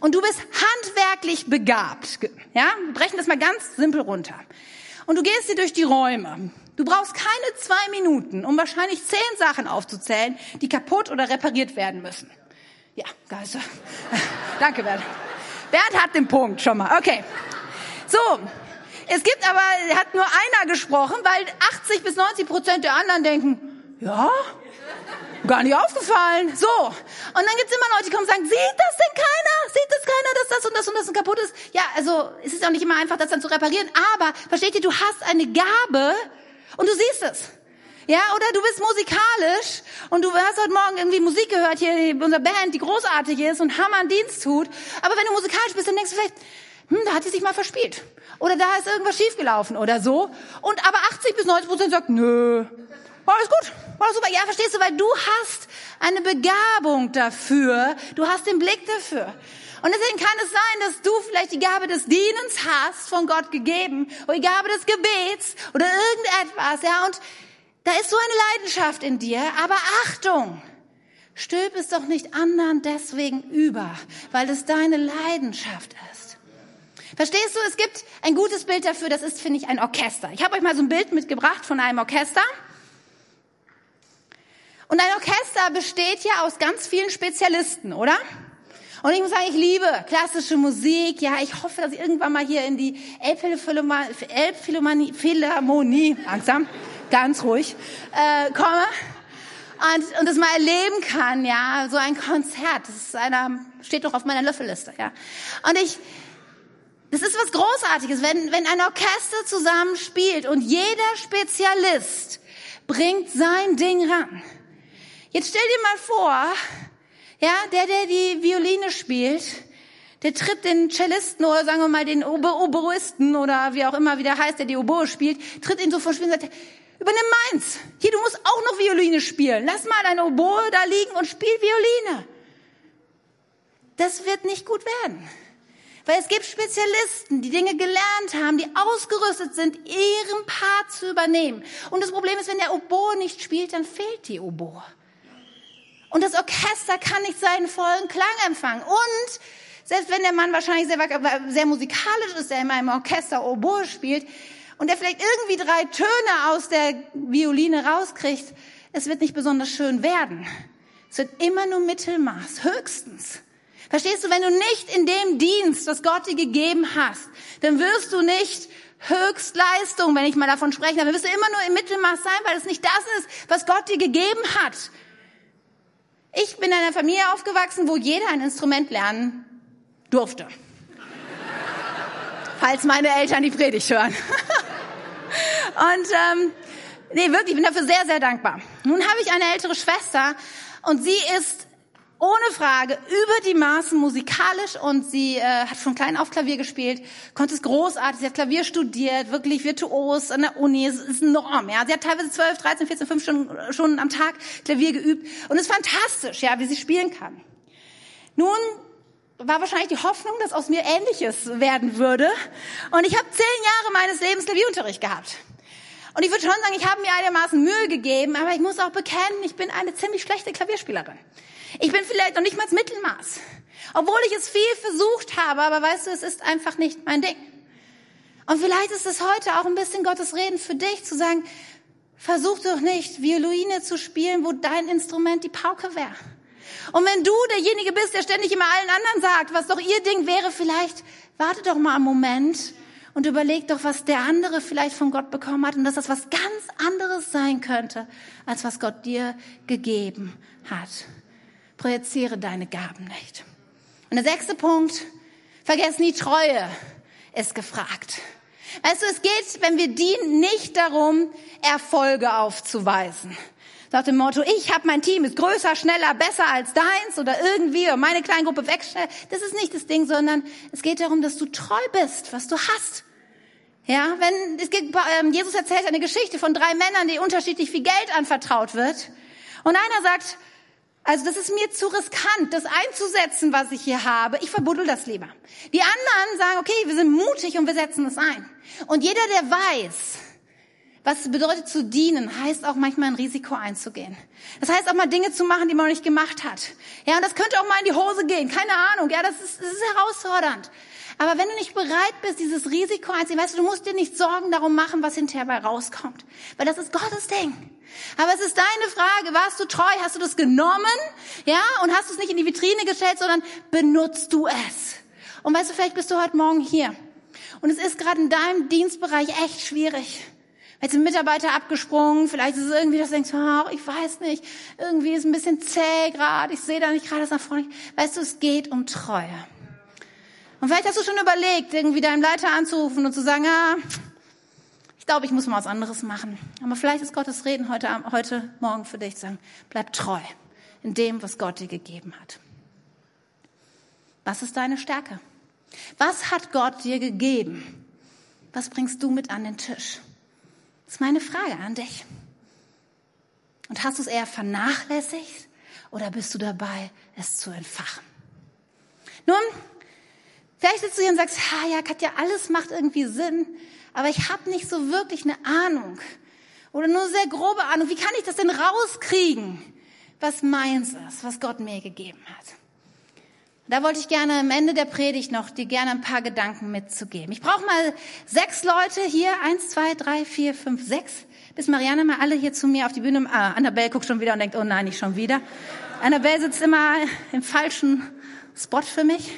und du bist handwerklich begabt, ja, wir brechen das mal ganz simpel runter. Und du gehst hier durch die Räume. Du brauchst keine zwei Minuten, um wahrscheinlich zehn Sachen aufzuzählen, die kaputt oder repariert werden müssen. Ja, Geister. <laughs> Danke, Bernd. Bernd hat den Punkt schon mal. Okay. So. Es gibt aber, hat nur einer gesprochen, weil 80 bis 90 Prozent der anderen denken, ja, gar nicht aufgefallen. So. Und dann gibt's immer Leute, die kommen und sagen, sieht das denn keiner? Sieht das keiner, dass das und das und das kaputt ist? Ja, also, es ist auch nicht immer einfach, das dann zu reparieren. Aber, versteht ihr, du hast eine Gabe und du siehst es. Ja, oder du bist musikalisch und du hast heute Morgen irgendwie Musik gehört hier, unsere Band, die großartig ist und Hammer einen Dienst tut. Aber wenn du musikalisch bist, dann denkst du vielleicht, hm, da hat sie sich mal verspielt. Oder da ist irgendwas schiefgelaufen oder so. Und aber 80 bis 90 Prozent sagt, nö, Boah, ist gut. Boah, super. Ja, verstehst du, weil du hast eine Begabung dafür. Du hast den Blick dafür. Und deswegen kann es sein, dass du vielleicht die Gabe des Dienens hast, von Gott gegeben, oder die Gabe des Gebets oder irgendetwas, ja, und da ist so eine Leidenschaft in dir, aber Achtung! Stülp es doch nicht anderen deswegen über, weil es deine Leidenschaft ist. Verstehst du, es gibt ein gutes Bild dafür, das ist, finde ich, ein Orchester. Ich habe euch mal so ein Bild mitgebracht von einem Orchester. Und ein Orchester besteht ja aus ganz vielen Spezialisten, oder? Und ich muss sagen, ich liebe klassische Musik. Ja, ich hoffe, dass ich irgendwann mal hier in die Elbphilharmonie, langsam, ganz ruhig, äh, komme und, und das mal erleben kann, ja, so ein Konzert. Das ist einer, steht noch auf meiner Löffelliste, ja. Und ich, das ist was Großartiges, wenn, wenn ein Orchester zusammen spielt und jeder Spezialist bringt sein Ding ran. Jetzt stell dir mal vor, ja, der, der die Violine spielt, der tritt den Cellisten oder sagen wir mal den Obo Oboisten oder wie auch immer wie der heißt, der die Oboe spielt, tritt ihn so vor und sagt, übernimm meins. Hier, du musst auch noch Violine spielen. Lass mal deine Oboe da liegen und spiel Violine. Das wird nicht gut werden. Weil es gibt Spezialisten, die Dinge gelernt haben, die ausgerüstet sind, ihren Part zu übernehmen. Und das Problem ist, wenn der Oboe nicht spielt, dann fehlt die Oboe. Und das Orchester kann nicht seinen vollen Klang empfangen. Und selbst wenn der Mann wahrscheinlich sehr, sehr musikalisch ist, der in meinem Orchester Oboe spielt und der vielleicht irgendwie drei Töne aus der Violine rauskriegt, es wird nicht besonders schön werden. Es wird immer nur Mittelmaß, höchstens. Verstehst du, wenn du nicht in dem Dienst, was Gott dir gegeben hast, dann wirst du nicht Höchstleistung, wenn ich mal davon spreche, dann wirst du immer nur im Mittelmaß sein, weil es nicht das ist, was Gott dir gegeben hat. Ich bin in einer Familie aufgewachsen, wo jeder ein Instrument lernen durfte. Falls meine Eltern die Predigt hören. <laughs> und ähm, nee, wirklich, ich bin dafür sehr, sehr dankbar. Nun habe ich eine ältere Schwester und sie ist ohne Frage über die Maßen musikalisch und sie äh, hat von klein auf Klavier gespielt, konnte es großartig, sie hat Klavier studiert, wirklich virtuos an der Uni, es ist enorm, ja. Sie hat teilweise 12, 13, 14, 5 Stunden, Stunden am Tag Klavier geübt und es ist fantastisch, ja, wie sie spielen kann. Nun war wahrscheinlich die Hoffnung, dass aus mir Ähnliches werden würde und ich habe zehn Jahre meines Lebens Klavierunterricht gehabt. Und ich würde schon sagen, ich habe mir einigermaßen Mühe gegeben, aber ich muss auch bekennen, ich bin eine ziemlich schlechte Klavierspielerin. Ich bin vielleicht noch nicht mal das Mittelmaß. Obwohl ich es viel versucht habe, aber weißt du, es ist einfach nicht mein Ding. Und vielleicht ist es heute auch ein bisschen Gottes Reden für dich, zu sagen, versuch doch nicht, Violine zu spielen, wo dein Instrument die Pauke wäre. Und wenn du derjenige bist, der ständig immer allen anderen sagt, was doch ihr Ding wäre, vielleicht warte doch mal einen Moment und überleg doch, was der andere vielleicht von Gott bekommen hat und dass das was ganz anderes sein könnte, als was Gott dir gegeben hat projiziere deine Gaben nicht. Und der sechste Punkt, vergess nie Treue, ist gefragt. Weißt du, es geht, wenn wir dienen, nicht darum, Erfolge aufzuweisen. Nach dem Motto, ich habe mein Team, ist größer, schneller, besser als deins oder irgendwie oder meine Kleingruppe wegstellen. Das ist nicht das Ding, sondern es geht darum, dass du treu bist, was du hast. Ja, wenn es geht, ähm, Jesus erzählt eine Geschichte von drei Männern, die unterschiedlich viel Geld anvertraut wird. Und einer sagt, also das ist mir zu riskant, das einzusetzen, was ich hier habe. Ich verbuddel das lieber. Die anderen sagen, okay, wir sind mutig und wir setzen es ein. Und jeder, der weiß, was bedeutet zu dienen, heißt auch manchmal ein Risiko einzugehen. Das heißt auch mal Dinge zu machen, die man noch nicht gemacht hat. Ja, und das könnte auch mal in die Hose gehen. Keine Ahnung. Ja, das ist, das ist herausfordernd. Aber wenn du nicht bereit bist, dieses Risiko einzugehen, weißt du, du musst dir nicht Sorgen darum machen, was hinterher bei rauskommt. Weil das ist Gottes Ding. Aber es ist deine Frage, warst du treu? Hast du das genommen? Ja? Und hast du es nicht in die Vitrine gestellt, sondern benutzt du es? Und weißt du, vielleicht bist du heute Morgen hier. Und es ist gerade in deinem Dienstbereich echt schwierig. Jetzt sind Mitarbeiter abgesprungen, vielleicht ist es irgendwie, dass du denkst, oh, ich weiß nicht, irgendwie ist es ein bisschen zäh gerade, ich sehe da nicht gerade das nach vorne. Weißt du, es geht um Treue. Und vielleicht hast du schon überlegt, irgendwie deinen Leiter anzurufen und zu sagen, ah, ich glaube, ich muss mal was anderes machen. Aber vielleicht ist Gottes Reden heute, heute Morgen für dich zu sagen, bleib treu in dem, was Gott dir gegeben hat. Was ist deine Stärke? Was hat Gott dir gegeben? Was bringst du mit an den Tisch? Das ist meine Frage an dich. Und hast du es eher vernachlässigt oder bist du dabei, es zu entfachen? Nun, vielleicht sitzt du hier und sagst, ha, ja, Katja, alles macht irgendwie Sinn, aber ich habe nicht so wirklich eine Ahnung oder nur eine sehr grobe Ahnung. Wie kann ich das denn rauskriegen, was meins ist, was Gott mir gegeben hat? Da wollte ich gerne am Ende der Predigt noch dir gerne ein paar Gedanken mitzugeben. Ich brauche mal sechs Leute hier, eins, zwei, drei, vier, fünf, sechs, bis Marianne mal alle hier zu mir auf die Bühne. Ah, Annabelle guckt schon wieder und denkt, oh nein, nicht schon wieder. Annabelle sitzt immer im falschen Spot für mich.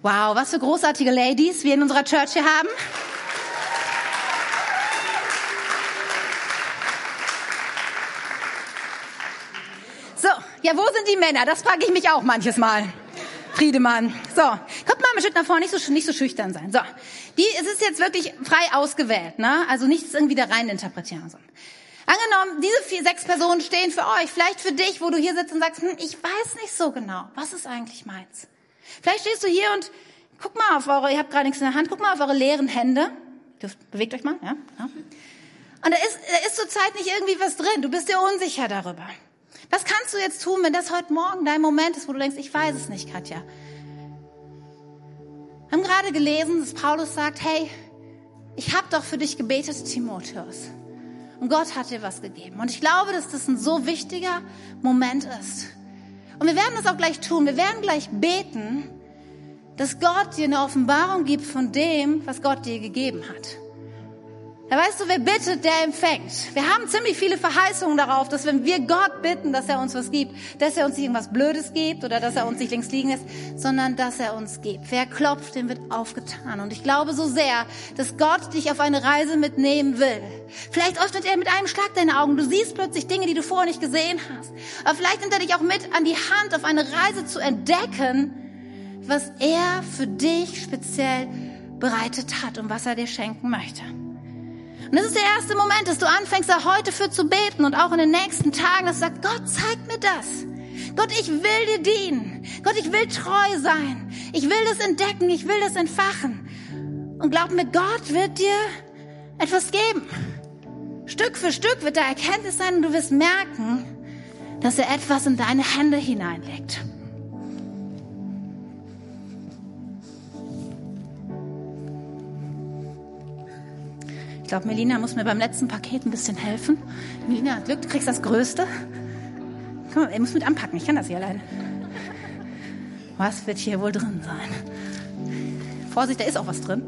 Wow, was für großartige Ladies wir in unserer Church hier haben. Ja, wo sind die Männer? Das frage ich mich auch manches Mal. Friedemann. So, kommt mal ein Stück nach vorne, nicht so, nicht so schüchtern sein. So, die, es ist jetzt wirklich frei ausgewählt, ne? Also nichts irgendwie da rein interpretieren. So. Angenommen, diese vier, sechs Personen stehen für euch, vielleicht für dich, wo du hier sitzt und sagst, hm, ich weiß nicht so genau, was ist eigentlich meins? Vielleicht stehst du hier und guck mal auf eure, ihr habt gerade nichts in der Hand, guck mal auf eure leeren Hände. Bewegt euch mal, ja? ja. Und da ist, da ist zurzeit nicht irgendwie was drin. Du bist dir unsicher darüber. Was kannst du jetzt tun, wenn das heute Morgen dein Moment ist, wo du denkst, ich weiß es nicht, Katja? Wir haben gerade gelesen, dass Paulus sagt, hey, ich habe doch für dich gebetet, Timotheus. Und Gott hat dir was gegeben. Und ich glaube, dass das ein so wichtiger Moment ist. Und wir werden das auch gleich tun. Wir werden gleich beten, dass Gott dir eine Offenbarung gibt von dem, was Gott dir gegeben hat. Da weißt du, wer bittet, der empfängt. Wir haben ziemlich viele Verheißungen darauf, dass wenn wir Gott bitten, dass er uns was gibt, dass er uns nicht irgendwas Blödes gibt oder dass er uns nicht links liegen lässt, sondern dass er uns gibt. Wer klopft, dem wird aufgetan. Und ich glaube so sehr, dass Gott dich auf eine Reise mitnehmen will. Vielleicht öffnet er mit einem Schlag deine Augen. Du siehst plötzlich Dinge, die du vorher nicht gesehen hast. Aber vielleicht nimmt er dich auch mit an die Hand, auf eine Reise zu entdecken, was er für dich speziell bereitet hat und was er dir schenken möchte. Und das ist der erste Moment, dass du anfängst, da heute für zu beten und auch in den nächsten Tagen, dass du sagst, Gott, zeig mir das. Gott, ich will dir dienen. Gott, ich will treu sein. Ich will das entdecken. Ich will das entfachen. Und glaub mir, Gott wird dir etwas geben. Stück für Stück wird da Erkenntnis sein und du wirst merken, dass er etwas in deine Hände hineinlegt. Ich glaube, Melina muss mir beim letzten Paket ein bisschen helfen. Melina, Glück, du kriegst das Größte. Komm ihr müsst mit anpacken, ich kann das hier alleine. Was wird hier wohl drin sein? Vorsicht, da ist auch was drin.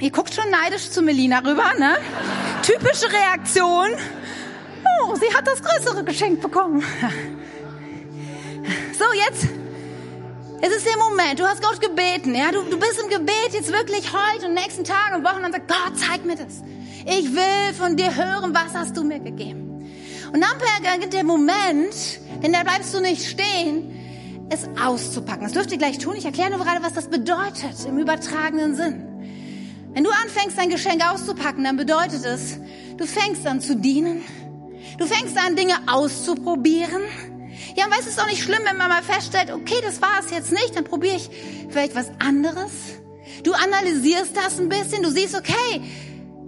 Ihr guckt schon neidisch zu Melina rüber, ne? Typische Reaktion. Oh, sie hat das größere Geschenk bekommen. So, jetzt es ist der Moment, du hast Gott gebeten, ja, du, du bist im Gebet jetzt wirklich heute und nächsten Tagen und Wochen und sagst, Gott, zeig mir das. Ich will von dir hören, was hast du mir gegeben. Und dann beginnt der Moment, denn da bleibst du nicht stehen, es auszupacken. Das dürft ihr gleich tun. Ich erkläre nur gerade, was das bedeutet im übertragenen Sinn. Wenn du anfängst, dein Geschenk auszupacken, dann bedeutet es, du fängst an zu dienen. Du fängst an, Dinge auszuprobieren. Ja, und weißt du, es ist auch nicht schlimm, wenn man mal feststellt, okay, das war es jetzt nicht, dann probiere ich vielleicht was anderes. Du analysierst das ein bisschen, du siehst, okay,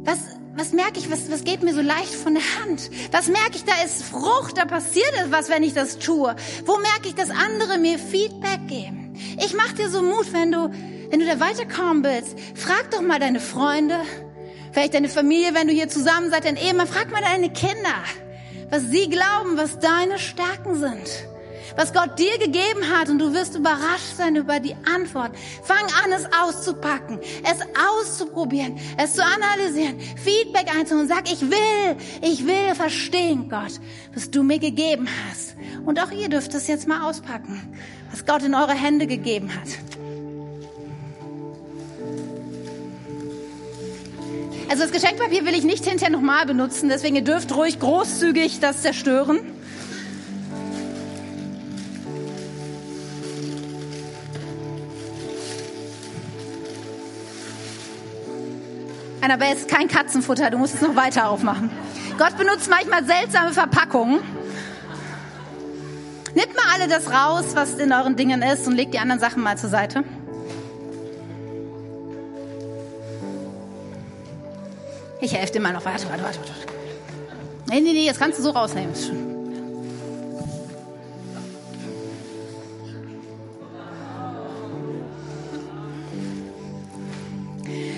was, was merke ich, was, was geht mir so leicht von der Hand? Was merke ich, da ist Frucht, da passiert etwas, wenn ich das tue. Wo merke ich, dass andere mir Feedback geben? Ich mache dir so Mut, wenn du, wenn du da weiterkommen willst. Frag doch mal deine Freunde, vielleicht deine Familie, wenn du hier zusammen seid, dein Ehemann, frag mal deine Kinder was sie glauben, was deine Stärken sind, was Gott dir gegeben hat und du wirst überrascht sein über die Antwort. Fang an, es auszupacken, es auszuprobieren, es zu analysieren, Feedback einzuholen. Sag, ich will, ich will verstehen, Gott, was du mir gegeben hast. Und auch ihr dürft es jetzt mal auspacken, was Gott in eure Hände gegeben hat. Also das Geschenkpapier will ich nicht hinterher nochmal benutzen, deswegen ihr dürft ruhig großzügig das zerstören. Annabelle ist kein Katzenfutter, du musst es noch weiter aufmachen. Gott benutzt manchmal seltsame Verpackungen. Nehmt mal alle das raus, was in euren Dingen ist und legt die anderen Sachen mal zur Seite. Ich helfe dir mal noch. Warte, warte, warte. Nee, nee, nee, jetzt kannst du so rausnehmen.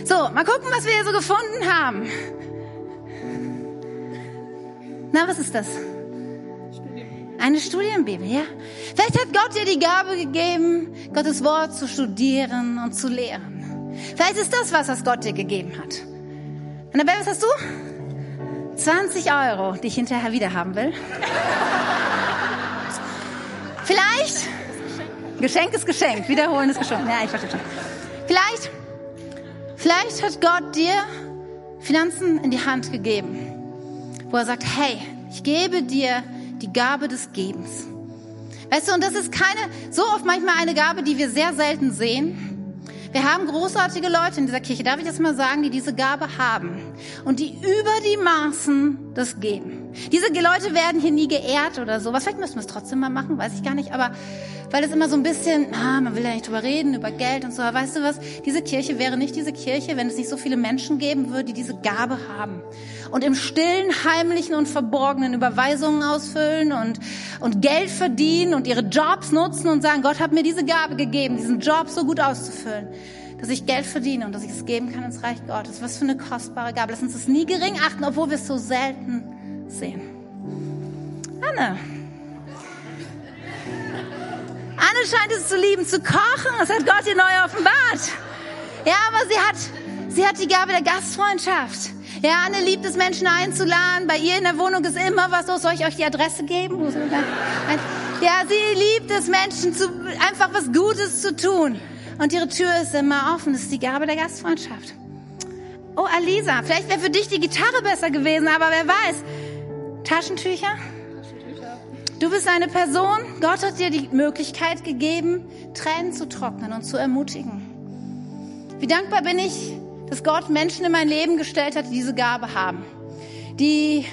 So, mal gucken, was wir hier so gefunden haben. Na, was ist das? Eine Studienbibel, ja? Vielleicht hat Gott dir die Gabe gegeben, Gottes Wort zu studieren und zu lehren. Vielleicht ist das was, was Gott dir gegeben hat. Annabelle, was hast du? 20 Euro, die ich hinterher wieder haben will. Vielleicht. Geschenk ist Geschenk. Wiederholen ist Geschenk. Ja, ich verstehe schon. Vielleicht Vielleicht hat Gott dir Finanzen in die Hand gegeben, wo er sagt, hey, ich gebe dir die Gabe des Gebens. Weißt du, und das ist keine, so oft manchmal eine Gabe, die wir sehr selten sehen. Wir haben großartige Leute in dieser Kirche, darf ich das mal sagen, die diese Gabe haben und die über die Maßen das geben. Diese Leute werden hier nie geehrt oder sowas. Vielleicht müssen wir es trotzdem mal machen, weiß ich gar nicht, aber weil es immer so ein bisschen, ah, man will ja nicht drüber reden, über Geld und so. Aber weißt du was? Diese Kirche wäre nicht diese Kirche, wenn es nicht so viele Menschen geben würde, die diese Gabe haben. Und im stillen, heimlichen und verborgenen Überweisungen ausfüllen und, und Geld verdienen und ihre Jobs nutzen und sagen, Gott hat mir diese Gabe gegeben, diesen Job so gut auszufüllen dass ich Geld verdiene und dass ich es geben kann ins Reich Gottes. Was für eine kostbare Gabe. Lass uns das nie gering achten, obwohl wir es so selten sehen. Anne. Anne scheint es zu lieben, zu kochen. Das hat Gott ihr neu offenbart. Ja, aber sie hat, sie hat die Gabe der Gastfreundschaft. Ja, Anne liebt es, Menschen einzuladen. Bei ihr in der Wohnung ist immer was los. Soll ich euch die Adresse geben? Ja, sie liebt es, Menschen zu, einfach was Gutes zu tun. Und ihre Tür ist immer offen. Das ist die Gabe der Gastfreundschaft. Oh, Alisa, vielleicht wäre für dich die Gitarre besser gewesen, aber wer weiß. Taschentücher? Du bist eine Person, Gott hat dir die Möglichkeit gegeben, Tränen zu trocknen und zu ermutigen. Wie dankbar bin ich, dass Gott Menschen in mein Leben gestellt hat, die diese Gabe haben. Die,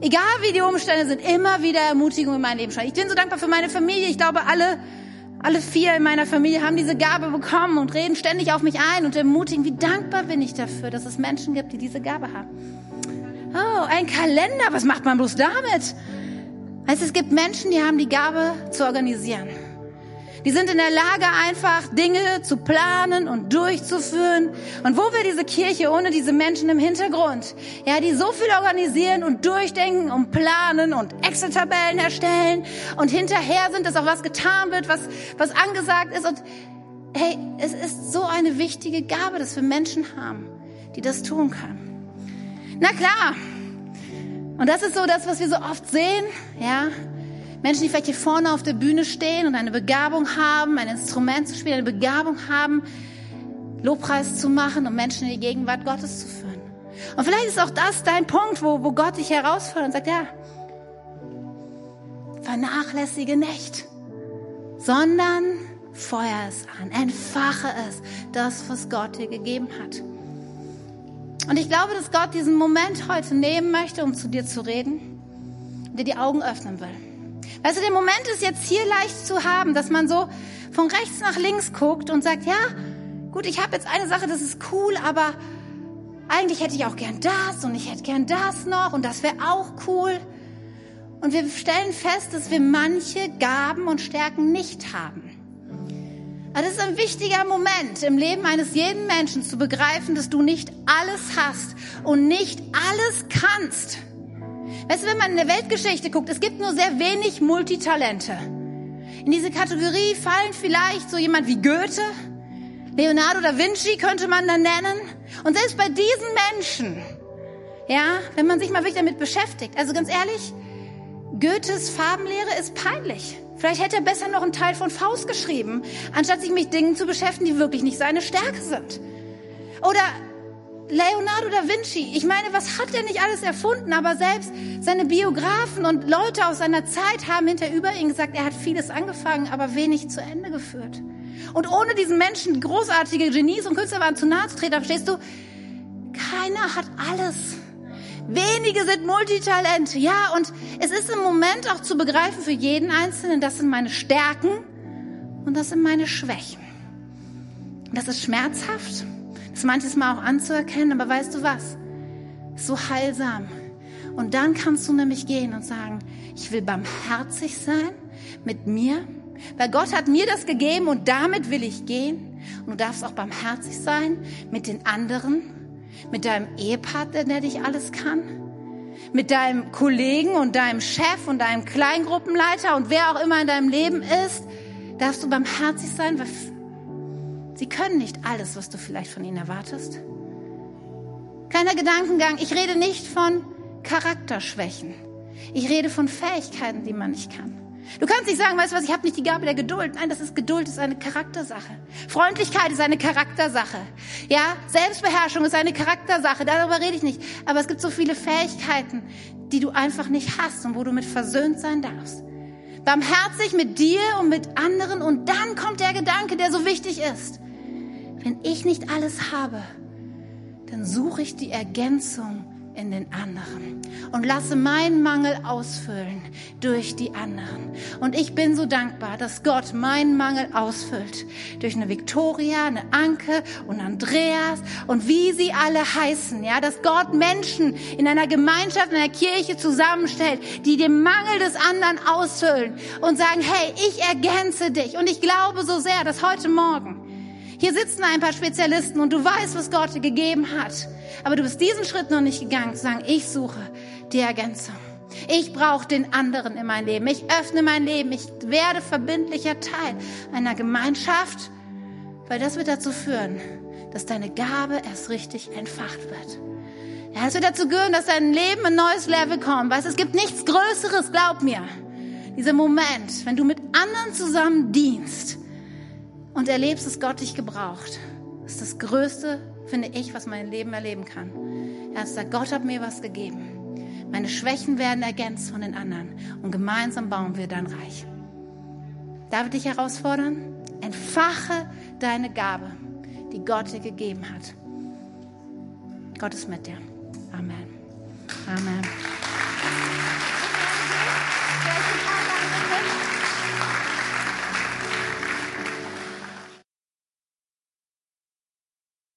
egal wie die Umstände sind, immer wieder Ermutigung in mein Leben schreiben. Ich bin so dankbar für meine Familie. Ich glaube, alle, alle vier in meiner Familie haben diese Gabe bekommen und reden ständig auf mich ein und ermutigen. Wie dankbar bin ich dafür, dass es Menschen gibt, die diese Gabe haben. Oh, ein Kalender. Was macht man bloß damit? Heißt, es gibt Menschen, die haben die Gabe zu organisieren. Die sind in der Lage, einfach Dinge zu planen und durchzuführen. Und wo wäre diese Kirche ohne diese Menschen im Hintergrund? Ja, die so viel organisieren und durchdenken und planen und Excel-Tabellen erstellen und hinterher sind, dass auch was getan wird, was, was angesagt ist. Und hey, es ist so eine wichtige Gabe, dass wir Menschen haben, die das tun können. Na klar, und das ist so das, was wir so oft sehen, ja. Menschen, die vielleicht hier vorne auf der Bühne stehen und eine Begabung haben, ein Instrument zu spielen, eine Begabung haben, Lobpreis zu machen und Menschen in die Gegenwart Gottes zu führen. Und vielleicht ist auch das dein Punkt, wo, wo Gott dich herausfordert und sagt, ja, vernachlässige nicht, sondern feuer es an, entfache es, das, was Gott dir gegeben hat. Und ich glaube, dass Gott diesen Moment heute nehmen möchte, um zu dir zu reden und dir die Augen öffnen will. Weißt du, der Moment ist jetzt hier leicht zu haben, dass man so von rechts nach links guckt und sagt, ja, gut, ich habe jetzt eine Sache, das ist cool, aber eigentlich hätte ich auch gern das und ich hätte gern das noch und das wäre auch cool. Und wir stellen fest, dass wir manche Gaben und Stärken nicht haben. Das ist ein wichtiger Moment im Leben eines jeden Menschen zu begreifen, dass du nicht alles hast und nicht alles kannst. Weißt du, wenn man in der Weltgeschichte guckt, es gibt nur sehr wenig Multitalente. In diese Kategorie fallen vielleicht so jemand wie Goethe, Leonardo da Vinci könnte man dann nennen. Und selbst bei diesen Menschen, ja, wenn man sich mal wirklich damit beschäftigt, also ganz ehrlich, Goethes Farbenlehre ist peinlich. Vielleicht hätte er besser noch einen Teil von Faust geschrieben, anstatt sich mit Dingen zu beschäftigen, die wirklich nicht seine Stärke sind. Oder Leonardo da Vinci. Ich meine, was hat er nicht alles erfunden? Aber selbst seine Biografen und Leute aus seiner Zeit haben hinter über ihn gesagt, er hat vieles angefangen, aber wenig zu Ende geführt. Und ohne diesen Menschen großartige Genies und Künstler waren zu nahe zu treten, verstehst du, keiner hat alles. Wenige sind Multitalente. Ja, und es ist im Moment auch zu begreifen für jeden Einzelnen, das sind meine Stärken und das sind meine Schwächen. Das ist schmerzhaft, das manches Mal auch anzuerkennen, aber weißt du was? so heilsam. Und dann kannst du nämlich gehen und sagen, ich will barmherzig sein mit mir, weil Gott hat mir das gegeben und damit will ich gehen. Und du darfst auch barmherzig sein mit den anderen, mit deinem Ehepartner, der dich alles kann, mit deinem Kollegen und deinem Chef und deinem Kleingruppenleiter und wer auch immer in deinem Leben ist, darfst du barmherzig sein, weil sie können nicht alles, was du vielleicht von ihnen erwartest. Kleiner Gedankengang, ich rede nicht von Charakterschwächen. Ich rede von Fähigkeiten, die man nicht kann. Du kannst nicht sagen, weißt du was, ich habe nicht die Gabe der Geduld. Nein, das ist Geduld ist eine Charaktersache. Freundlichkeit ist eine Charaktersache. Ja, Selbstbeherrschung ist eine Charaktersache. Darüber rede ich nicht. Aber es gibt so viele Fähigkeiten, die du einfach nicht hast und wo du mit versöhnt sein darfst. Barmherzig mit dir und mit anderen und dann kommt der Gedanke, der so wichtig ist. Wenn ich nicht alles habe, dann suche ich die Ergänzung in den anderen und lasse meinen Mangel ausfüllen durch die anderen. Und ich bin so dankbar, dass Gott meinen Mangel ausfüllt durch eine Victoria, eine Anke und Andreas und wie sie alle heißen, ja, dass Gott Menschen in einer Gemeinschaft, in einer Kirche zusammenstellt, die den Mangel des anderen ausfüllen und sagen, hey, ich ergänze dich. Und ich glaube so sehr, dass heute Morgen hier sitzen ein paar Spezialisten und du weißt, was Gott dir gegeben hat. Aber du bist diesen Schritt noch nicht gegangen, zu sagen, ich suche die Ergänzung. Ich brauche den anderen in mein Leben. Ich öffne mein Leben. Ich werde verbindlicher Teil einer Gemeinschaft, weil das wird dazu führen, dass deine Gabe erst richtig entfacht wird. Ja, es wird dazu führen, dass dein Leben ein neues Level kommt. Weißt, es gibt nichts Größeres, glaub mir. Dieser Moment, wenn du mit anderen zusammen dienst, und erlebst, dass Gott dich gebraucht. Das ist das Größte, finde ich, was mein Leben erleben kann. Er sagt, Gott hat mir was gegeben. Meine Schwächen werden ergänzt von den anderen und gemeinsam bauen wir dein Reich. Darf ich dich herausfordern? Entfache deine Gabe, die Gott dir gegeben hat. Gott ist mit dir. Amen. Amen.